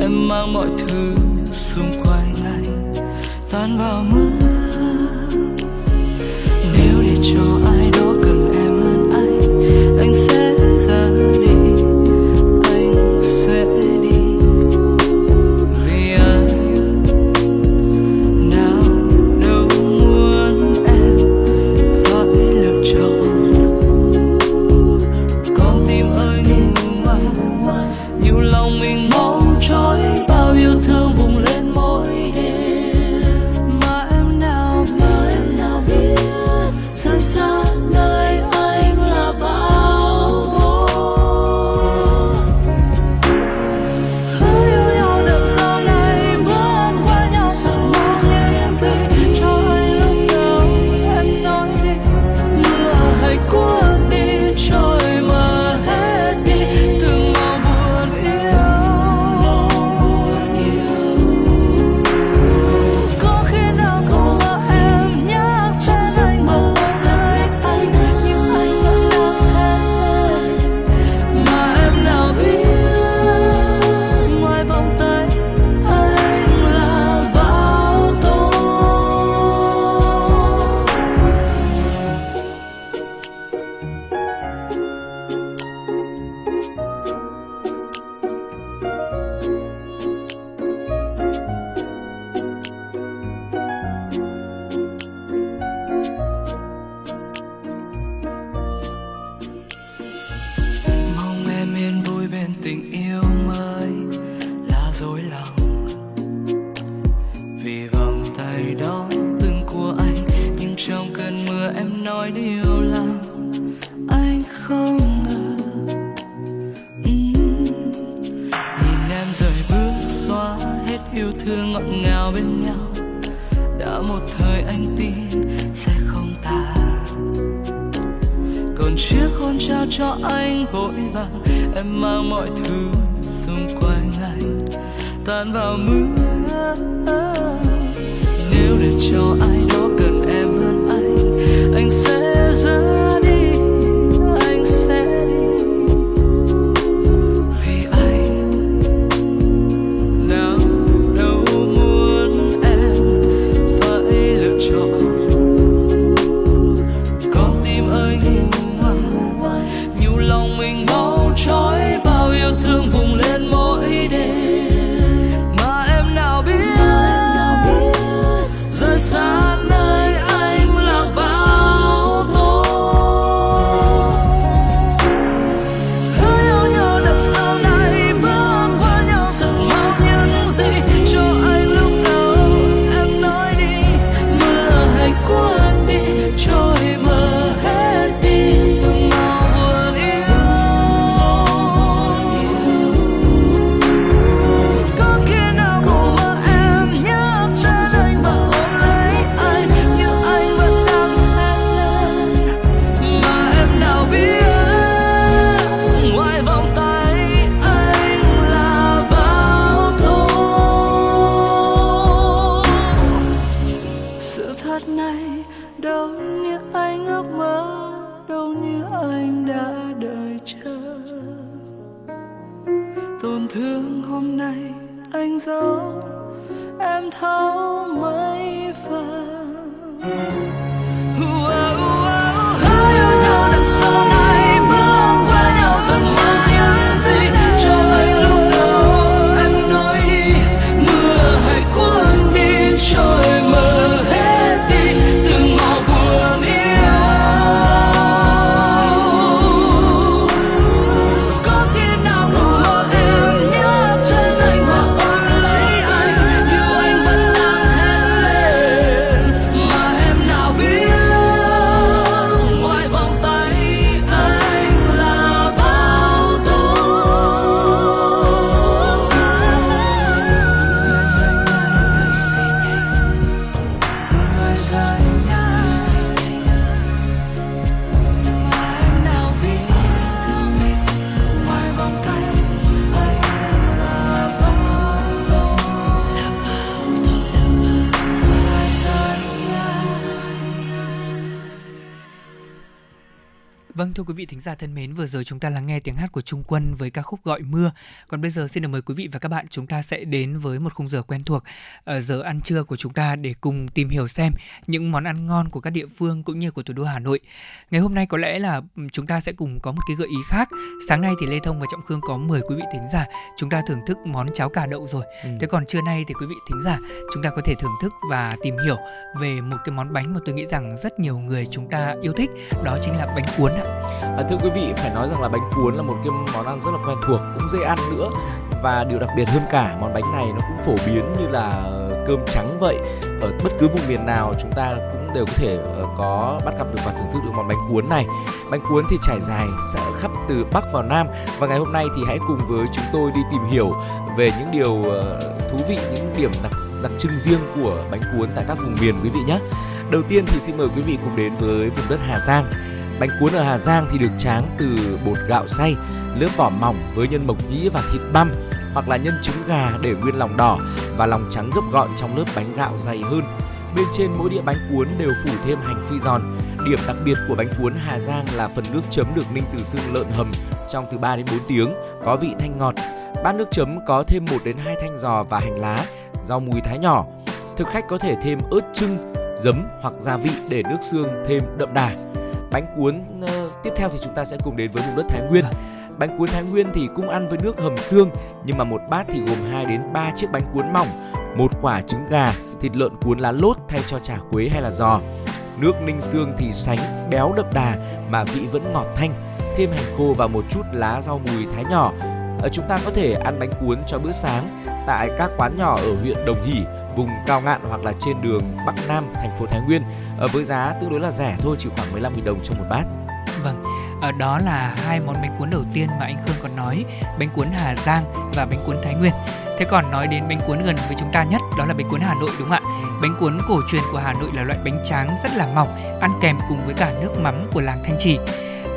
em mang mọi thứ xung quanh anh, tan vào mưa. Nếu để cho ai đó thính giả thân mến, vừa rồi chúng ta lắng nghe tiếng hát của Trung Quân với ca khúc Gọi mưa. Còn bây giờ xin được mời quý vị và các bạn chúng ta sẽ đến với một khung giờ quen thuộc, giờ ăn trưa của chúng ta để cùng tìm hiểu xem những món ăn ngon của các địa phương cũng như của thủ đô Hà Nội. Ngày hôm nay có lẽ là chúng ta sẽ cùng có một cái gợi ý khác. Sáng nay thì Lê Thông và Trọng Khương có mời quý vị thính giả chúng ta thưởng thức món cháo cà đậu rồi. Ừ. Thế còn trưa nay thì quý vị thính giả chúng ta có thể thưởng thức và tìm hiểu về một cái món bánh mà tôi nghĩ rằng rất nhiều người chúng ta yêu thích, đó chính là bánh cuốn ạ. À, thưa quý vị phải nói rằng là bánh cuốn là một cái món ăn rất là quen thuộc cũng dễ ăn nữa và điều đặc biệt hơn cả món bánh này nó cũng phổ biến như là cơm trắng vậy. Ở bất cứ vùng miền nào chúng ta cũng đều có thể ờ, có bắt gặp được và thưởng thức được món bánh cuốn này. Bánh cuốn thì trải dài sẽ khắp từ bắc vào nam. Và ngày hôm nay thì hãy cùng với chúng tôi đi tìm hiểu về những điều ờ, thú vị, những điểm đặc đặc trưng riêng của bánh cuốn tại các vùng miền quý vị nhé. Đầu tiên thì xin mời quý vị cùng đến với vùng đất Hà Giang. Bánh cuốn ở Hà Giang thì được tráng từ bột gạo xay, lớp vỏ mỏng với nhân mộc nhĩ và thịt băm hoặc là nhân trứng gà để nguyên lòng đỏ và lòng trắng gấp gọn trong lớp bánh gạo dày hơn. Bên trên mỗi đĩa bánh cuốn đều phủ thêm hành phi giòn. Điểm đặc biệt của bánh cuốn Hà Giang là phần nước chấm được ninh từ xương lợn hầm trong từ 3 đến 4 tiếng, có vị thanh ngọt. Bát nước chấm có thêm 1 đến 2 thanh giò và hành lá, rau mùi thái nhỏ. Thực khách có thể thêm ớt trưng, giấm hoặc gia vị để nước xương thêm đậm đà bánh cuốn uh, tiếp theo thì chúng ta sẽ cùng đến với vùng đất Thái Nguyên. Bánh cuốn Thái Nguyên thì cũng ăn với nước hầm xương nhưng mà một bát thì gồm 2 đến 3 chiếc bánh cuốn mỏng, một quả trứng gà, thịt lợn cuốn lá lốt thay cho chả quế hay là giò. Nước ninh xương thì sánh, béo đậm đà mà vị vẫn ngọt thanh, thêm hành khô và một chút lá rau mùi thái nhỏ. Ở chúng ta có thể ăn bánh cuốn cho bữa sáng tại các quán nhỏ ở huyện Đồng Hỷ vùng cao ngạn hoặc là trên đường Bắc Nam thành phố Thái Nguyên ờ, với giá tương đối là rẻ thôi chỉ khoảng 15.000 đồng cho một bát. Vâng, ở đó là hai món bánh cuốn đầu tiên mà anh Khương còn nói, bánh cuốn Hà Giang và bánh cuốn Thái Nguyên. Thế còn nói đến bánh cuốn gần với chúng ta nhất đó là bánh cuốn Hà Nội đúng không ạ? Bánh cuốn cổ truyền của Hà Nội là loại bánh tráng rất là mỏng, ăn kèm cùng với cả nước mắm của làng Thanh Trì.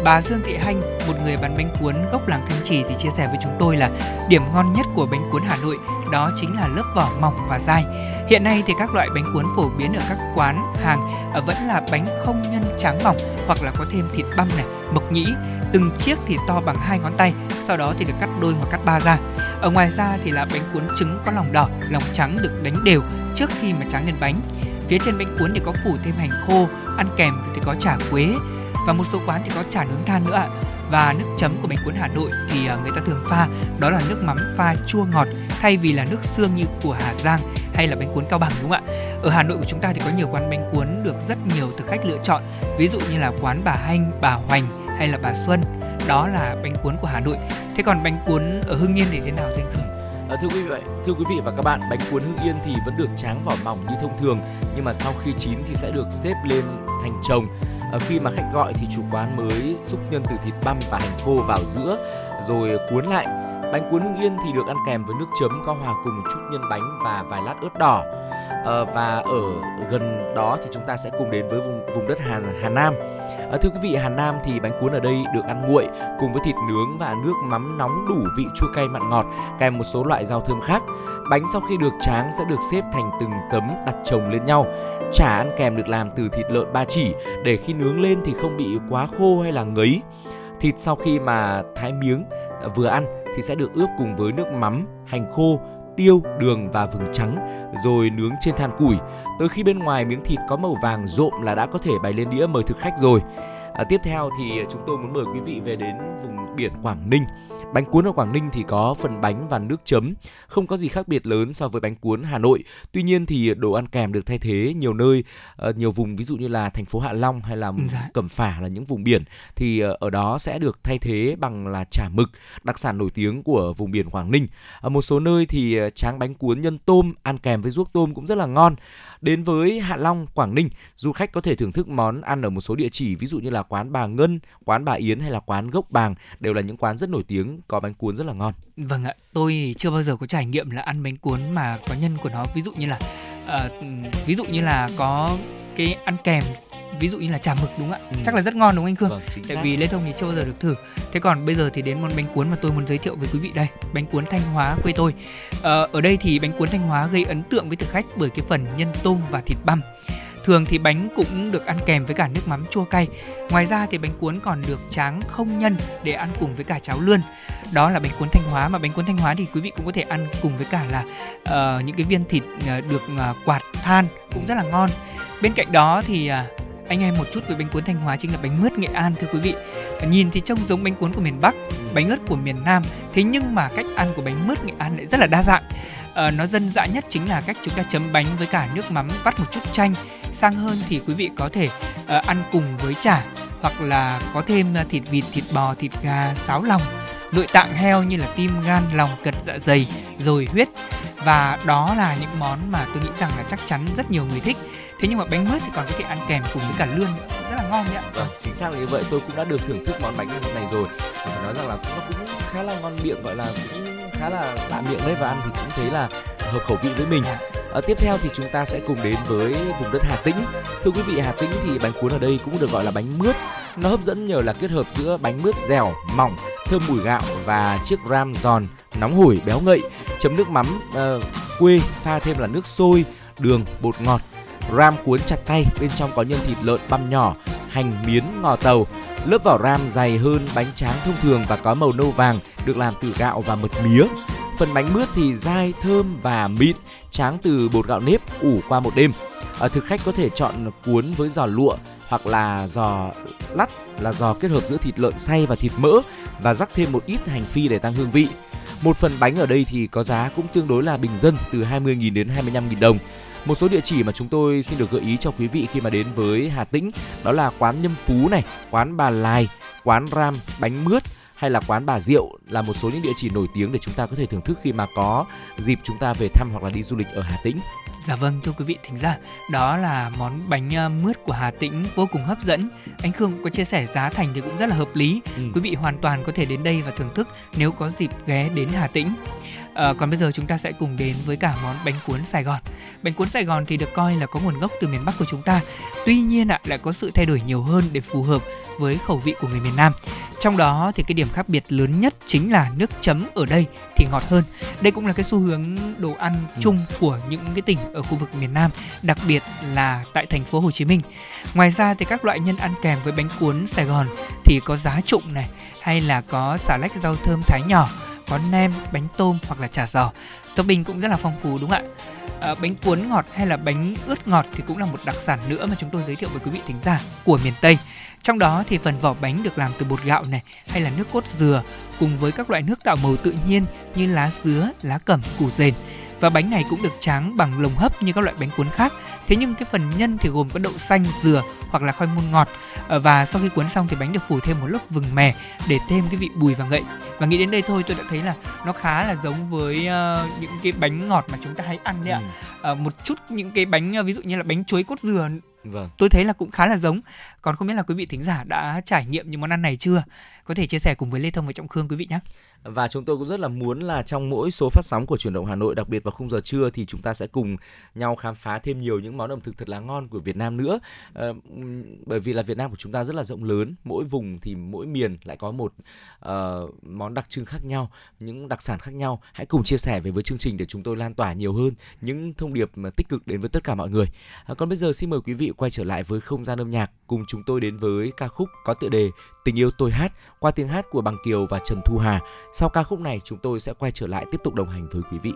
Bà Dương Thị Hanh, một người bán bánh cuốn gốc làng Thanh Trì thì chia sẻ với chúng tôi là điểm ngon nhất của bánh cuốn Hà Nội đó chính là lớp vỏ mỏng và dai. Hiện nay thì các loại bánh cuốn phổ biến ở các quán hàng ờ, vẫn là bánh không nhân tráng mỏng hoặc là có thêm thịt băm này, mộc nhĩ, từng chiếc thì to bằng hai ngón tay, sau đó thì được cắt đôi hoặc cắt ba ra. Ở ngoài ra thì là bánh cuốn trứng có lòng đỏ, lòng trắng được đánh đều trước khi mà tráng lên bánh. Phía trên bánh cuốn thì có phủ thêm hành khô, ăn kèm thì có chả quế và một số quán thì có chả nướng than nữa ạ. Và nước chấm của bánh cuốn Hà Nội thì à, người ta thường pha đó là nước mắm pha chua ngọt thay vì là nước xương như của Hà Giang hay là bánh cuốn Cao Bằng đúng không ạ? Ở Hà Nội của chúng ta thì có nhiều quán bánh cuốn được rất nhiều thực khách lựa chọn. Ví dụ như là quán bà Hanh, bà Hoành hay là bà Xuân. Đó là bánh cuốn của Hà Nội. Thế còn bánh cuốn ở Hưng Yên thì thế nào thưa anh Khương? À, thưa quý vị, thưa quý vị và các bạn, bánh cuốn Hưng Yên thì vẫn được tráng vỏ mỏng như thông thường, nhưng mà sau khi chín thì sẽ được xếp lên thành chồng. À, khi mà khách gọi thì chủ quán mới xúc nhân từ thịt băm và hành khô vào giữa rồi ờ, cuốn lại. Bánh cuốn hương Yên thì được ăn kèm với nước chấm có hòa cùng một chút nhân bánh và vài lát ớt đỏ. À, và ở gần đó thì chúng ta sẽ cùng đến với vùng vùng đất Hà Hà Nam. À, thưa quý vị, Hà Nam thì bánh cuốn ở đây được ăn nguội cùng với thịt nướng và nước mắm nóng đủ vị chua cay mặn ngọt kèm một số loại rau thơm khác. Bánh sau khi được tráng sẽ được xếp thành từng tấm đặt chồng lên nhau. Chả ăn kèm được làm từ thịt lợn ba chỉ để khi nướng lên thì không bị quá khô hay là ngấy. Thịt sau khi mà thái miếng à, vừa ăn thì sẽ được ướp cùng với nước mắm, hành khô, tiêu, đường và vừng trắng rồi nướng trên than củi. Tới khi bên ngoài miếng thịt có màu vàng rộm là đã có thể bày lên đĩa mời thực khách rồi. À, tiếp theo thì chúng tôi muốn mời quý vị về đến vùng biển Quảng Ninh. Bánh cuốn ở Quảng Ninh thì có phần bánh và nước chấm, không có gì khác biệt lớn so với bánh cuốn Hà Nội. Tuy nhiên thì đồ ăn kèm được thay thế nhiều nơi, uh, nhiều vùng ví dụ như là thành phố Hạ Long hay là dạ. Cẩm Phả là những vùng biển thì uh, ở đó sẽ được thay thế bằng là chả mực, đặc sản nổi tiếng của vùng biển Quảng Ninh. Ở một số nơi thì tráng bánh cuốn nhân tôm ăn kèm với ruốc tôm cũng rất là ngon. Đến với Hạ Long, Quảng Ninh, du khách có thể thưởng thức món ăn ở một số địa chỉ ví dụ như là quán bà Ngân, quán bà Yến hay là quán Gốc Bàng đều là những quán rất nổi tiếng có bánh cuốn rất là ngon. Vâng ạ, tôi chưa bao giờ có trải nghiệm là ăn bánh cuốn mà có nhân của nó ví dụ như là uh, ví dụ như là có cái ăn kèm ví dụ như là chả mực đúng không ạ ừ. chắc là rất ngon đúng không anh Khương vâng, tại vì Lê Thông thì chưa bao giờ được thử thế còn bây giờ thì đến món bánh cuốn mà tôi muốn giới thiệu với quý vị đây bánh cuốn Thanh Hóa quê tôi ờ, ở đây thì bánh cuốn Thanh Hóa gây ấn tượng với thực khách bởi cái phần nhân tôm và thịt băm Thường thì bánh cũng được ăn kèm với cả nước mắm chua cay. Ngoài ra thì bánh cuốn còn được tráng không nhân để ăn cùng với cả cháo lươn. Đó là bánh cuốn Thanh Hóa mà bánh cuốn Thanh Hóa thì quý vị cũng có thể ăn cùng với cả là uh, những cái viên thịt uh, được uh, quạt than cũng rất là ngon. Bên cạnh đó thì uh, anh em một chút về bánh cuốn Thanh Hóa chính là bánh mướt Nghệ An thưa quý vị. Nhìn thì trông giống bánh cuốn của miền Bắc, bánh ớt của miền Nam, thế nhưng mà cách ăn của bánh mướt Nghệ An lại rất là đa dạng. À, nó dân dã nhất chính là cách chúng ta chấm bánh với cả nước mắm vắt một chút chanh. Sang hơn thì quý vị có thể uh, ăn cùng với chả hoặc là có thêm thịt vịt, thịt bò, thịt gà, sáo lòng, nội tạng heo như là tim, gan, lòng, cật dạ dày, rồi huyết và đó là những món mà tôi nghĩ rằng là chắc chắn rất nhiều người thích thế nhưng mà bánh mướt thì còn có thể ăn kèm cùng với cả lươn nữa rất là ngon nhá vâng chính xác là như vậy tôi cũng đã được thưởng thức món bánh này rồi và phải nói rằng là nó cũng khá là ngon miệng gọi là cũng khá là lạ miệng đấy và ăn thì cũng thấy là hợp khẩu vị với mình. À, tiếp theo thì chúng ta sẽ cùng đến với vùng đất Hà Tĩnh. Thưa quý vị, Hà Tĩnh thì bánh cuốn ở đây cũng được gọi là bánh mướt. Nó hấp dẫn nhờ là kết hợp giữa bánh mướt dẻo, mỏng, thơm mùi gạo và chiếc ram giòn, nóng hổi, béo ngậy, chấm nước mắm uh, quê pha thêm là nước sôi, đường, bột ngọt ram cuốn chặt tay, bên trong có nhân thịt lợn băm nhỏ, hành miến ngò tàu. Lớp vỏ ram dày hơn bánh tráng thông thường và có màu nâu vàng, được làm từ gạo và mật mía. Phần bánh mướt thì dai, thơm và mịn, tráng từ bột gạo nếp ủ qua một đêm. Ở thực khách có thể chọn cuốn với giò lụa hoặc là giò lắt là giò kết hợp giữa thịt lợn xay và thịt mỡ và rắc thêm một ít hành phi để tăng hương vị. Một phần bánh ở đây thì có giá cũng tương đối là bình dân từ 20.000 đến 25.000 đồng. Một số địa chỉ mà chúng tôi xin được gợi ý cho quý vị khi mà đến với Hà Tĩnh đó là quán Nhâm Phú này, quán Bà Lai, quán Ram bánh mướt hay là quán bà Diệu là một số những địa chỉ nổi tiếng để chúng ta có thể thưởng thức khi mà có dịp chúng ta về thăm hoặc là đi du lịch ở Hà Tĩnh. Dạ vâng thưa quý vị thính giả, đó là món bánh ờ, mướt của Hà Tĩnh vô cùng hấp dẫn. Anh Khương có chia sẻ giá thành thì cũng rất là hợp lý. Ừ. Quý vị hoàn toàn có thể đến đây và thưởng thức nếu có dịp ghé đến Hà Tĩnh. À, còn bây giờ chúng ta sẽ cùng đến với cả món bánh cuốn Sài Gòn. Bánh cuốn Sài Gòn thì được coi là có nguồn gốc từ miền Bắc của chúng ta. Tuy nhiên ạ, lại có sự thay đổi nhiều hơn để phù hợp với khẩu vị của người miền Nam. Trong đó thì cái điểm khác biệt lớn nhất chính là nước chấm ở đây thì ngọt hơn. Đây cũng là cái xu hướng đồ ăn ừ. chung của những cái tỉnh ở khu vực miền Nam, đặc biệt là tại thành phố Hồ Chí Minh. Ngoài ra thì các loại nhân ăn kèm với bánh cuốn Sài Gòn thì có giá trụng này hay là có xà lách rau thơm thái nhỏ, có nem, bánh tôm hoặc là chả giò. Topping cũng rất là phong phú đúng không ạ? À, bánh cuốn ngọt hay là bánh ướt ngọt thì cũng là một đặc sản nữa mà chúng tôi giới thiệu với quý vị thính giả của miền Tây. Trong đó thì phần vỏ bánh được làm từ bột gạo này hay là nước cốt dừa cùng với các loại nước tạo màu tự nhiên như lá dứa, lá cẩm, củ dền. Và bánh này cũng được tráng bằng lồng hấp như các loại bánh cuốn khác. Thế nhưng cái phần nhân thì gồm có đậu xanh, dừa hoặc là khoai môn ngọt. Ờ, và sau khi cuốn xong thì bánh được phủ thêm một lớp vừng mè để thêm cái vị bùi và ngậy. Và nghĩ đến đây thôi tôi đã thấy là nó khá là giống với uh, những cái bánh ngọt mà chúng ta hay ăn đấy ạ. Ừ. Uh, một chút những cái bánh ví dụ như là bánh chuối cốt dừa Vâng. Tôi thấy là cũng khá là giống. Còn không biết là quý vị thính giả đã trải nghiệm những món ăn này chưa? Có thể chia sẻ cùng với Lê Thông và Trọng Khương quý vị nhé và chúng tôi cũng rất là muốn là trong mỗi số phát sóng của truyền động Hà Nội đặc biệt vào khung giờ trưa thì chúng ta sẽ cùng nhau khám phá thêm nhiều những món ẩm thực thật là ngon của Việt Nam nữa. À, bởi vì là Việt Nam của chúng ta rất là rộng lớn mỗi vùng thì mỗi miền lại có một uh, món đặc trưng khác nhau những đặc sản khác nhau. Hãy cùng chia sẻ về với chương trình để chúng tôi lan tỏa nhiều hơn những thông điệp mà tích cực đến với tất cả mọi người. À, còn bây giờ xin mời quý vị quay trở lại với không gian âm nhạc cùng chúng tôi đến với ca khúc có tựa đề Tình yêu tôi hát, qua tiếng hát của Bằng Kiều và Trần Thu Hà. Sau ca khúc này, chúng tôi sẽ quay trở lại tiếp tục đồng hành với quý vị.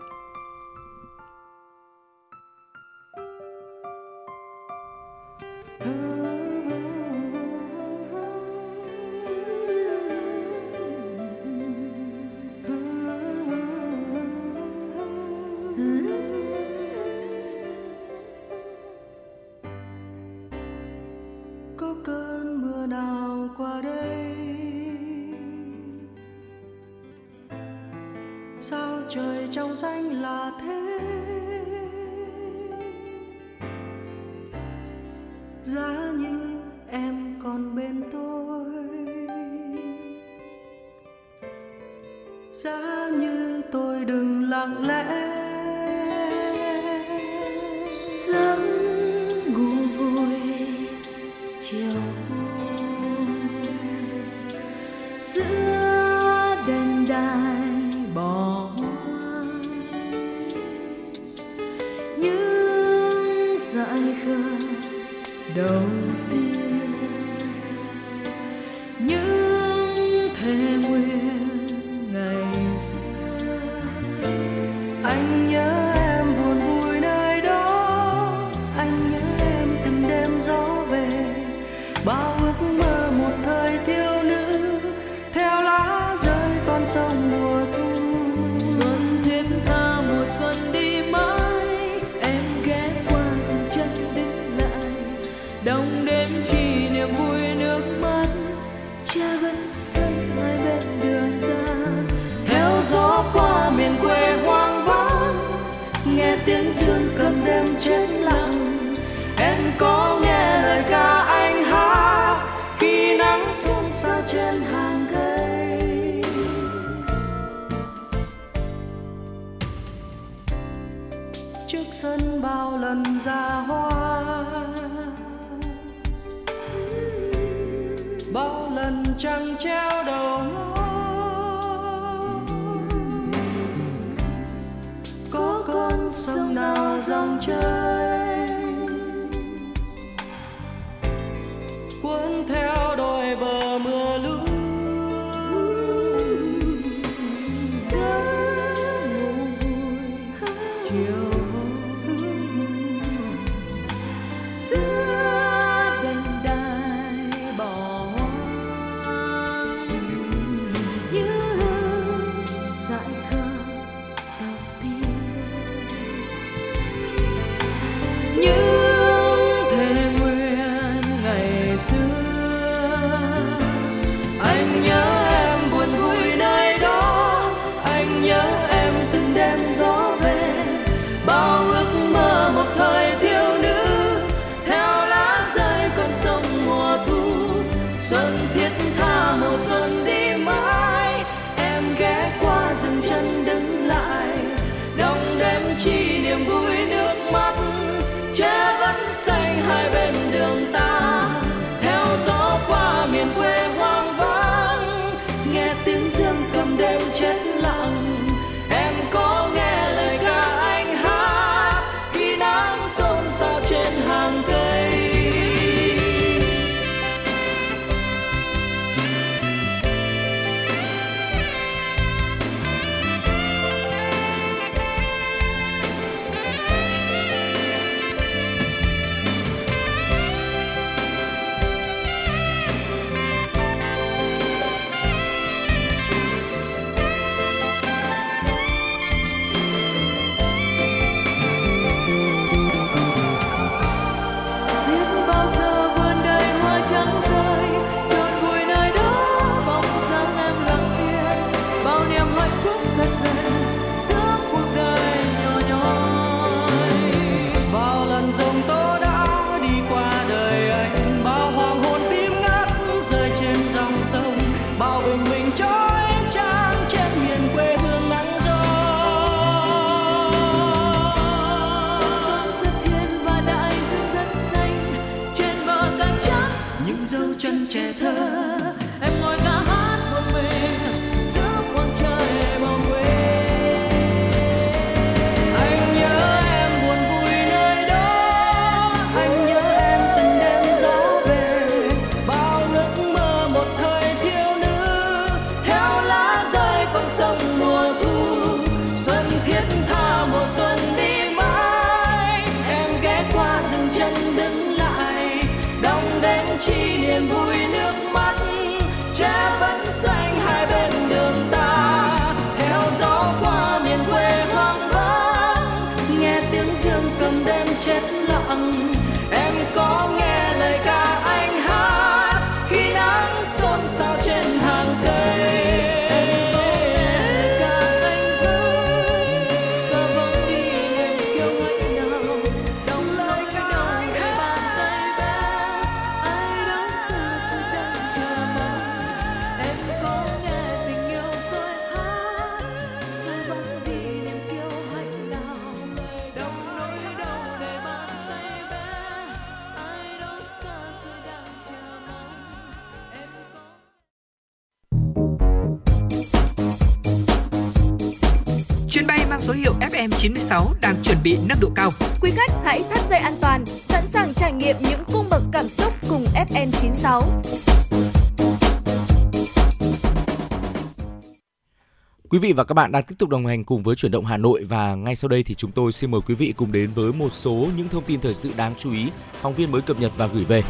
Quý vị và các bạn đang tiếp tục đồng hành cùng với chuyển động Hà Nội và ngay sau đây thì chúng tôi xin mời quý vị cùng đến với một số những thông tin thời sự đáng chú ý phóng viên mới cập nhật và gửi về.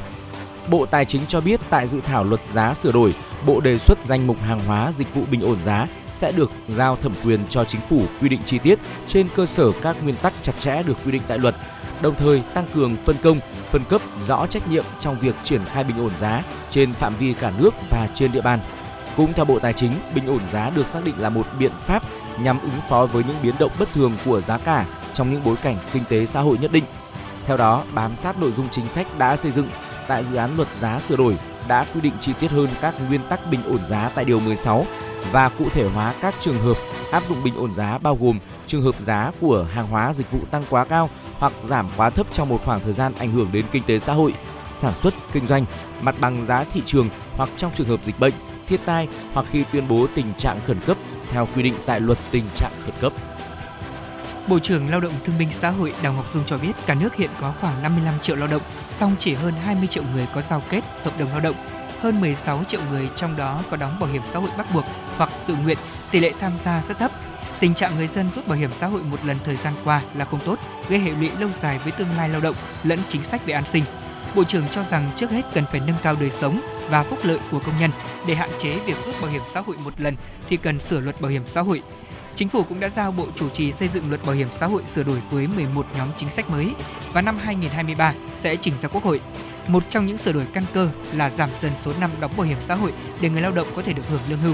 Bộ Tài chính cho biết tại dự thảo luật giá sửa đổi, Bộ đề xuất danh mục hàng hóa dịch vụ bình ổn giá sẽ được giao thẩm quyền cho chính phủ quy định chi tiết trên cơ sở các nguyên tắc chặt chẽ được quy định tại luật, đồng thời tăng cường phân công, phân cấp rõ trách nhiệm trong việc triển khai bình ổn giá trên phạm vi cả nước và trên địa bàn. Cũng theo Bộ Tài chính, bình ổn giá được xác định là một biện pháp nhằm ứng phó với những biến động bất thường của giá cả trong những bối cảnh kinh tế xã hội nhất định. Theo đó, bám sát nội dung chính sách đã xây dựng tại dự án luật giá sửa đổi đã quy định chi tiết hơn các nguyên tắc bình ổn giá tại điều 16 và cụ thể hóa các trường hợp áp dụng bình ổn giá bao gồm trường hợp giá của hàng hóa dịch vụ tăng quá cao hoặc giảm quá thấp trong một khoảng thời gian ảnh hưởng đến kinh tế xã hội, sản xuất, kinh doanh, mặt bằng giá thị trường hoặc trong trường hợp dịch bệnh, thiên tai hoặc khi tuyên bố tình trạng khẩn cấp theo quy định tại luật tình trạng khẩn cấp. Bộ trưởng Lao động Thương binh Xã hội Đào Ngọc Dung cho biết cả nước hiện có khoảng 55 triệu lao động, song chỉ hơn 20 triệu người có giao kết hợp đồng lao động. Hơn 16 triệu người trong đó có đóng bảo hiểm xã hội bắt buộc hoặc tự nguyện, tỷ lệ tham gia rất thấp. Tình trạng người dân rút bảo hiểm xã hội một lần thời gian qua là không tốt, gây hệ lụy lâu dài với tương lai lao động lẫn chính sách về an sinh. Bộ trưởng cho rằng trước hết cần phải nâng cao đời sống và phúc lợi của công nhân để hạn chế việc rút bảo hiểm xã hội một lần thì cần sửa luật bảo hiểm xã hội. Chính phủ cũng đã giao Bộ chủ trì xây dựng luật bảo hiểm xã hội sửa đổi với 11 nhóm chính sách mới và năm 2023 sẽ trình ra Quốc hội. Một trong những sửa đổi căn cơ là giảm dần số năm đóng bảo hiểm xã hội để người lao động có thể được hưởng lương hưu.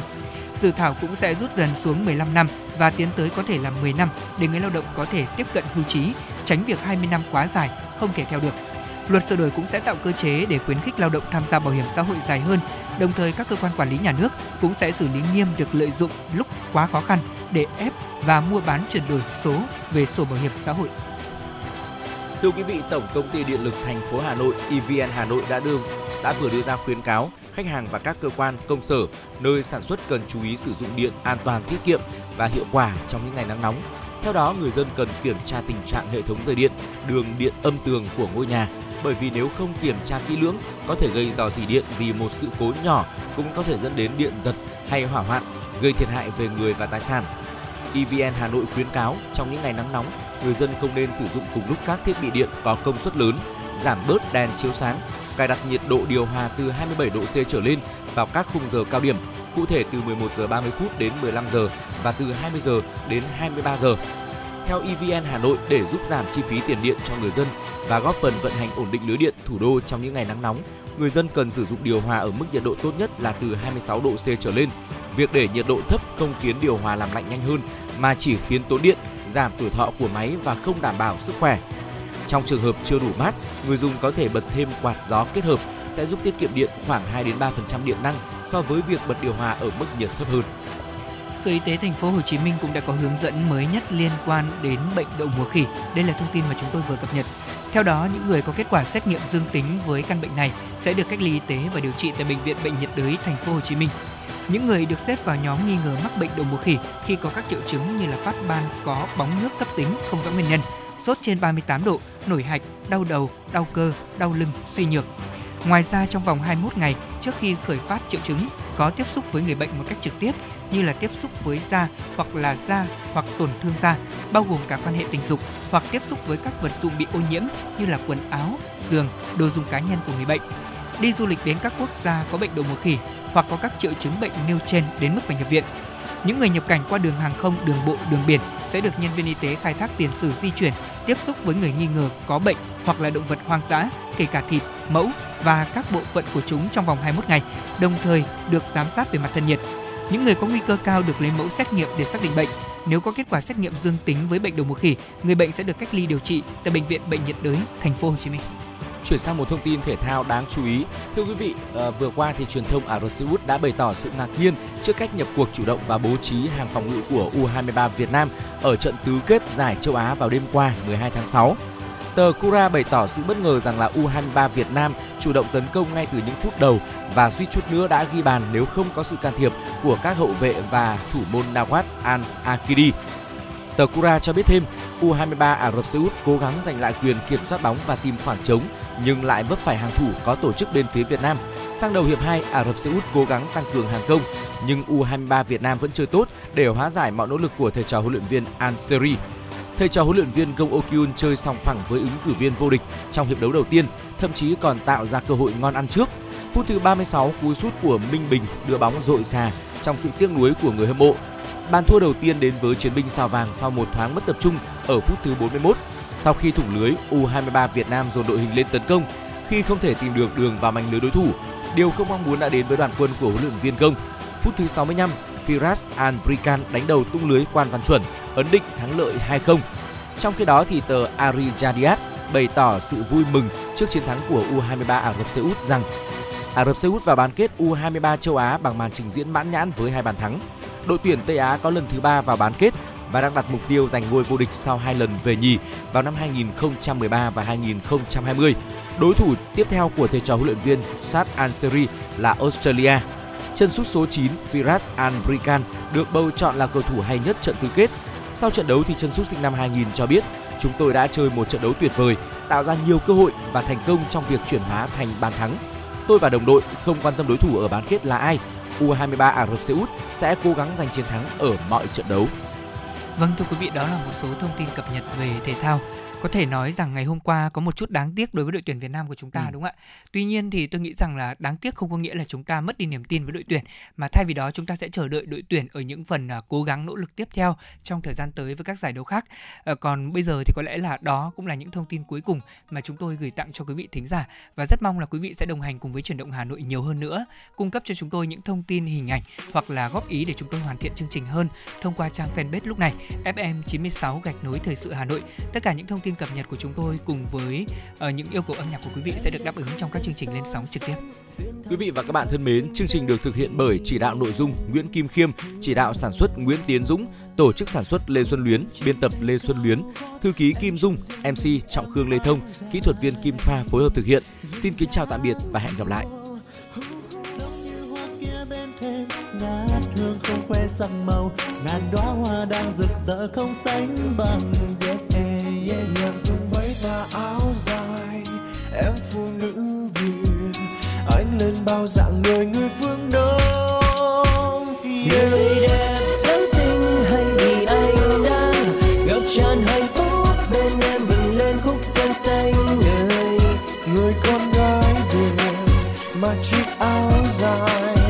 Dự thảo cũng sẽ rút dần xuống 15 năm và tiến tới có thể là 10 năm để người lao động có thể tiếp cận hưu trí, tránh việc 20 năm quá dài không thể theo được. Luật sửa đổi cũng sẽ tạo cơ chế để khuyến khích lao động tham gia bảo hiểm xã hội dài hơn. Đồng thời các cơ quan quản lý nhà nước cũng sẽ xử lý nghiêm việc lợi dụng lúc quá khó khăn để ép và mua bán chuyển đổi số về sổ bảo hiểm xã hội. Thưa quý vị, Tổng công ty Điện lực thành phố Hà Nội EVN Hà Nội đã đưa đã vừa đưa ra khuyến cáo khách hàng và các cơ quan công sở nơi sản xuất cần chú ý sử dụng điện an toàn, tiết kiệm và hiệu quả trong những ngày nắng nóng. Theo đó, người dân cần kiểm tra tình trạng hệ thống dây điện, đường điện âm tường của ngôi nhà bởi vì nếu không kiểm tra kỹ lưỡng có thể gây dò dỉ điện vì một sự cố nhỏ cũng có thể dẫn đến điện giật hay hỏa hoạn, gây thiệt hại về người và tài sản. EVN Hà Nội khuyến cáo trong những ngày nắng nóng, người dân không nên sử dụng cùng lúc các thiết bị điện có công suất lớn, giảm bớt đèn chiếu sáng, cài đặt nhiệt độ điều hòa từ 27 độ C trở lên vào các khung giờ cao điểm, cụ thể từ 11 giờ 30 phút đến 15 giờ và từ 20 giờ đến 23 giờ. Theo EVN Hà Nội để giúp giảm chi phí tiền điện cho người dân và góp phần vận hành ổn định lưới điện thủ đô trong những ngày nắng nóng, người dân cần sử dụng điều hòa ở mức nhiệt độ tốt nhất là từ 26 độ C trở lên. Việc để nhiệt độ thấp không khiến điều hòa làm lạnh nhanh hơn mà chỉ khiến tốn điện, giảm tuổi thọ của máy và không đảm bảo sức khỏe. Trong trường hợp chưa đủ mát, người dùng có thể bật thêm quạt gió kết hợp sẽ giúp tiết kiệm điện khoảng 2 đến 3% điện năng so với việc bật điều hòa ở mức nhiệt thấp hơn. Sở Y tế thành phố Hồ Chí Minh cũng đã có hướng dẫn mới nhất liên quan đến bệnh đậu mùa khỉ. Đây là thông tin mà chúng tôi vừa cập nhật. Theo đó, những người có kết quả xét nghiệm dương tính với căn bệnh này sẽ được cách ly y tế và điều trị tại bệnh viện Bệnh nhiệt đới thành phố Hồ Chí Minh. Những người được xếp vào nhóm nghi ngờ mắc bệnh đậu mùa khỉ khi có các triệu chứng như là phát ban có bóng nước cấp tính không rõ nguyên nhân, sốt trên 38 độ, nổi hạch, đau đầu, đau cơ, đau lưng, suy nhược. Ngoài ra trong vòng 21 ngày trước khi khởi phát triệu chứng có tiếp xúc với người bệnh một cách trực tiếp như là tiếp xúc với da hoặc là da hoặc tổn thương da, bao gồm cả quan hệ tình dục hoặc tiếp xúc với các vật dụng bị ô nhiễm như là quần áo, giường, đồ dùng cá nhân của người bệnh. Đi du lịch đến các quốc gia có bệnh đậu mùa khỉ hoặc có các triệu chứng bệnh nêu trên đến mức phải nhập viện. Những người nhập cảnh qua đường hàng không, đường bộ, đường biển sẽ được nhân viên y tế khai thác tiền sử di chuyển, tiếp xúc với người nghi ngờ có bệnh hoặc là động vật hoang dã, kể cả thịt, mẫu và các bộ phận của chúng trong vòng 21 ngày, đồng thời được giám sát về mặt thân nhiệt. Những người có nguy cơ cao được lấy mẫu xét nghiệm để xác định bệnh. Nếu có kết quả xét nghiệm dương tính với bệnh đậu mùa khỉ, người bệnh sẽ được cách ly điều trị tại bệnh viện Bệnh nhiệt đới thành phố Hồ Chí Minh. Chuyển sang một thông tin thể thao đáng chú ý. Thưa quý vị, à, vừa qua thì truyền thông Ả Rập Xê Út đã bày tỏ sự ngạc nhiên trước cách nhập cuộc chủ động và bố trí hàng phòng ngự của U23 Việt Nam ở trận tứ kết giải châu Á vào đêm qua 12 tháng 6. Tờ Kura bày tỏ sự bất ngờ rằng là U23 Việt Nam chủ động tấn công ngay từ những phút đầu và suýt chút nữa đã ghi bàn nếu không có sự can thiệp của các hậu vệ và thủ môn Nawat Al-Akidi. Tờ Kura cho biết thêm, U23 Ả Rập Xê Út cố gắng giành lại quyền kiểm soát bóng và tìm khoảng trống nhưng lại vấp phải hàng thủ có tổ chức bên phía Việt Nam. Sang đầu hiệp 2, Ả Rập Xê Út cố gắng tăng cường hàng công, nhưng U23 Việt Nam vẫn chơi tốt để hóa giải mọi nỗ lực của thầy trò huấn luyện viên Anseri. Thầy trò huấn luyện viên Gong Okyun chơi song phẳng với ứng cử viên vô địch trong hiệp đấu đầu tiên, thậm chí còn tạo ra cơ hội ngon ăn trước. Phút thứ 36, cú sút của Minh Bình đưa bóng dội xa trong sự tiếc nuối của người hâm mộ. Bàn thua đầu tiên đến với chiến binh sao vàng sau một thoáng mất tập trung ở phút thứ 41. Sau khi thủng lưới, U23 Việt Nam dồn đội hình lên tấn công khi không thể tìm được đường vào mảnh lưới đối thủ. Điều không mong muốn đã đến với đoàn quân của huấn luyện viên Gong. Phút thứ 65, Firas Al Brikan đánh đầu tung lưới Quan Văn Chuẩn, ấn định thắng lợi 2-0. Trong khi đó thì tờ Ari Jadiat bày tỏ sự vui mừng trước chiến thắng của U23 Ả Rập Xê Út rằng Ả Rập Xê Út vào bán kết U23 châu Á bằng màn trình diễn mãn nhãn với hai bàn thắng. Đội tuyển Tây Á có lần thứ ba vào bán kết và đang đặt mục tiêu giành ngôi vô địch sau hai lần về nhì vào năm 2013 và 2020. Đối thủ tiếp theo của thầy trò huấn luyện viên Sad Anseri là Australia. Chân sút số 9 Firas Anbrikan được bầu chọn là cầu thủ hay nhất trận tứ kết. Sau trận đấu thì chân sút sinh năm 2000 cho biết chúng tôi đã chơi một trận đấu tuyệt vời, tạo ra nhiều cơ hội và thành công trong việc chuyển hóa thành bàn thắng. Tôi và đồng đội không quan tâm đối thủ ở bán kết là ai. U23 Ả Rập Xê Út sẽ cố gắng giành chiến thắng ở mọi trận đấu. Vâng thưa quý vị, đó là một số thông tin cập nhật về thể thao. Có thể nói rằng ngày hôm qua có một chút đáng tiếc đối với đội tuyển Việt Nam của chúng ta ừ. đúng không ạ? Tuy nhiên thì tôi nghĩ rằng là đáng tiếc không có nghĩa là chúng ta mất đi niềm tin với đội tuyển mà thay vì đó chúng ta sẽ chờ đợi đội tuyển ở những phần uh, cố gắng nỗ lực tiếp theo trong thời gian tới với các giải đấu khác. Uh, còn bây giờ thì có lẽ là đó cũng là những thông tin cuối cùng mà chúng tôi gửi tặng cho quý vị thính giả và rất mong là quý vị sẽ đồng hành cùng với chuyển động Hà Nội nhiều hơn nữa, cung cấp cho chúng tôi những thông tin hình ảnh hoặc là góp ý để chúng tôi hoàn thiện chương trình hơn thông qua trang fanpage lúc này FM96 gạch nối thời sự Hà Nội. Tất cả những thông tin tin cập nhật của chúng tôi cùng với uh, những yêu cầu âm nhạc của quý vị sẽ được đáp ứng trong các chương trình lên sóng trực tiếp. Quý vị và các bạn thân mến, chương trình được thực hiện bởi chỉ đạo nội dung Nguyễn Kim Khiêm, chỉ đạo sản xuất Nguyễn Tiến Dũng, tổ chức sản xuất Lê Xuân Luyến, biên tập Lê Xuân Luyến, thư ký Kim Dung, MC Trọng Khương Lê Thông, kỹ thuật viên Kim Thoa phối hợp thực hiện. Xin kính chào tạm biệt và hẹn gặp lại. ngát hương không khoe sắc màu ngàn đóa hoa đang rực rỡ không sánh bằng yeah nhẹ nhàng tung mấy tà áo dài. Em phụ nữ việt anh lên bao dạng người người phương đông. Yeah. người đẹp sáng sinh hay vì anh đang ngập tràn hạnh phúc bên em bừng lên khúc sen xanh người người con gái việt mặc chiếc áo dài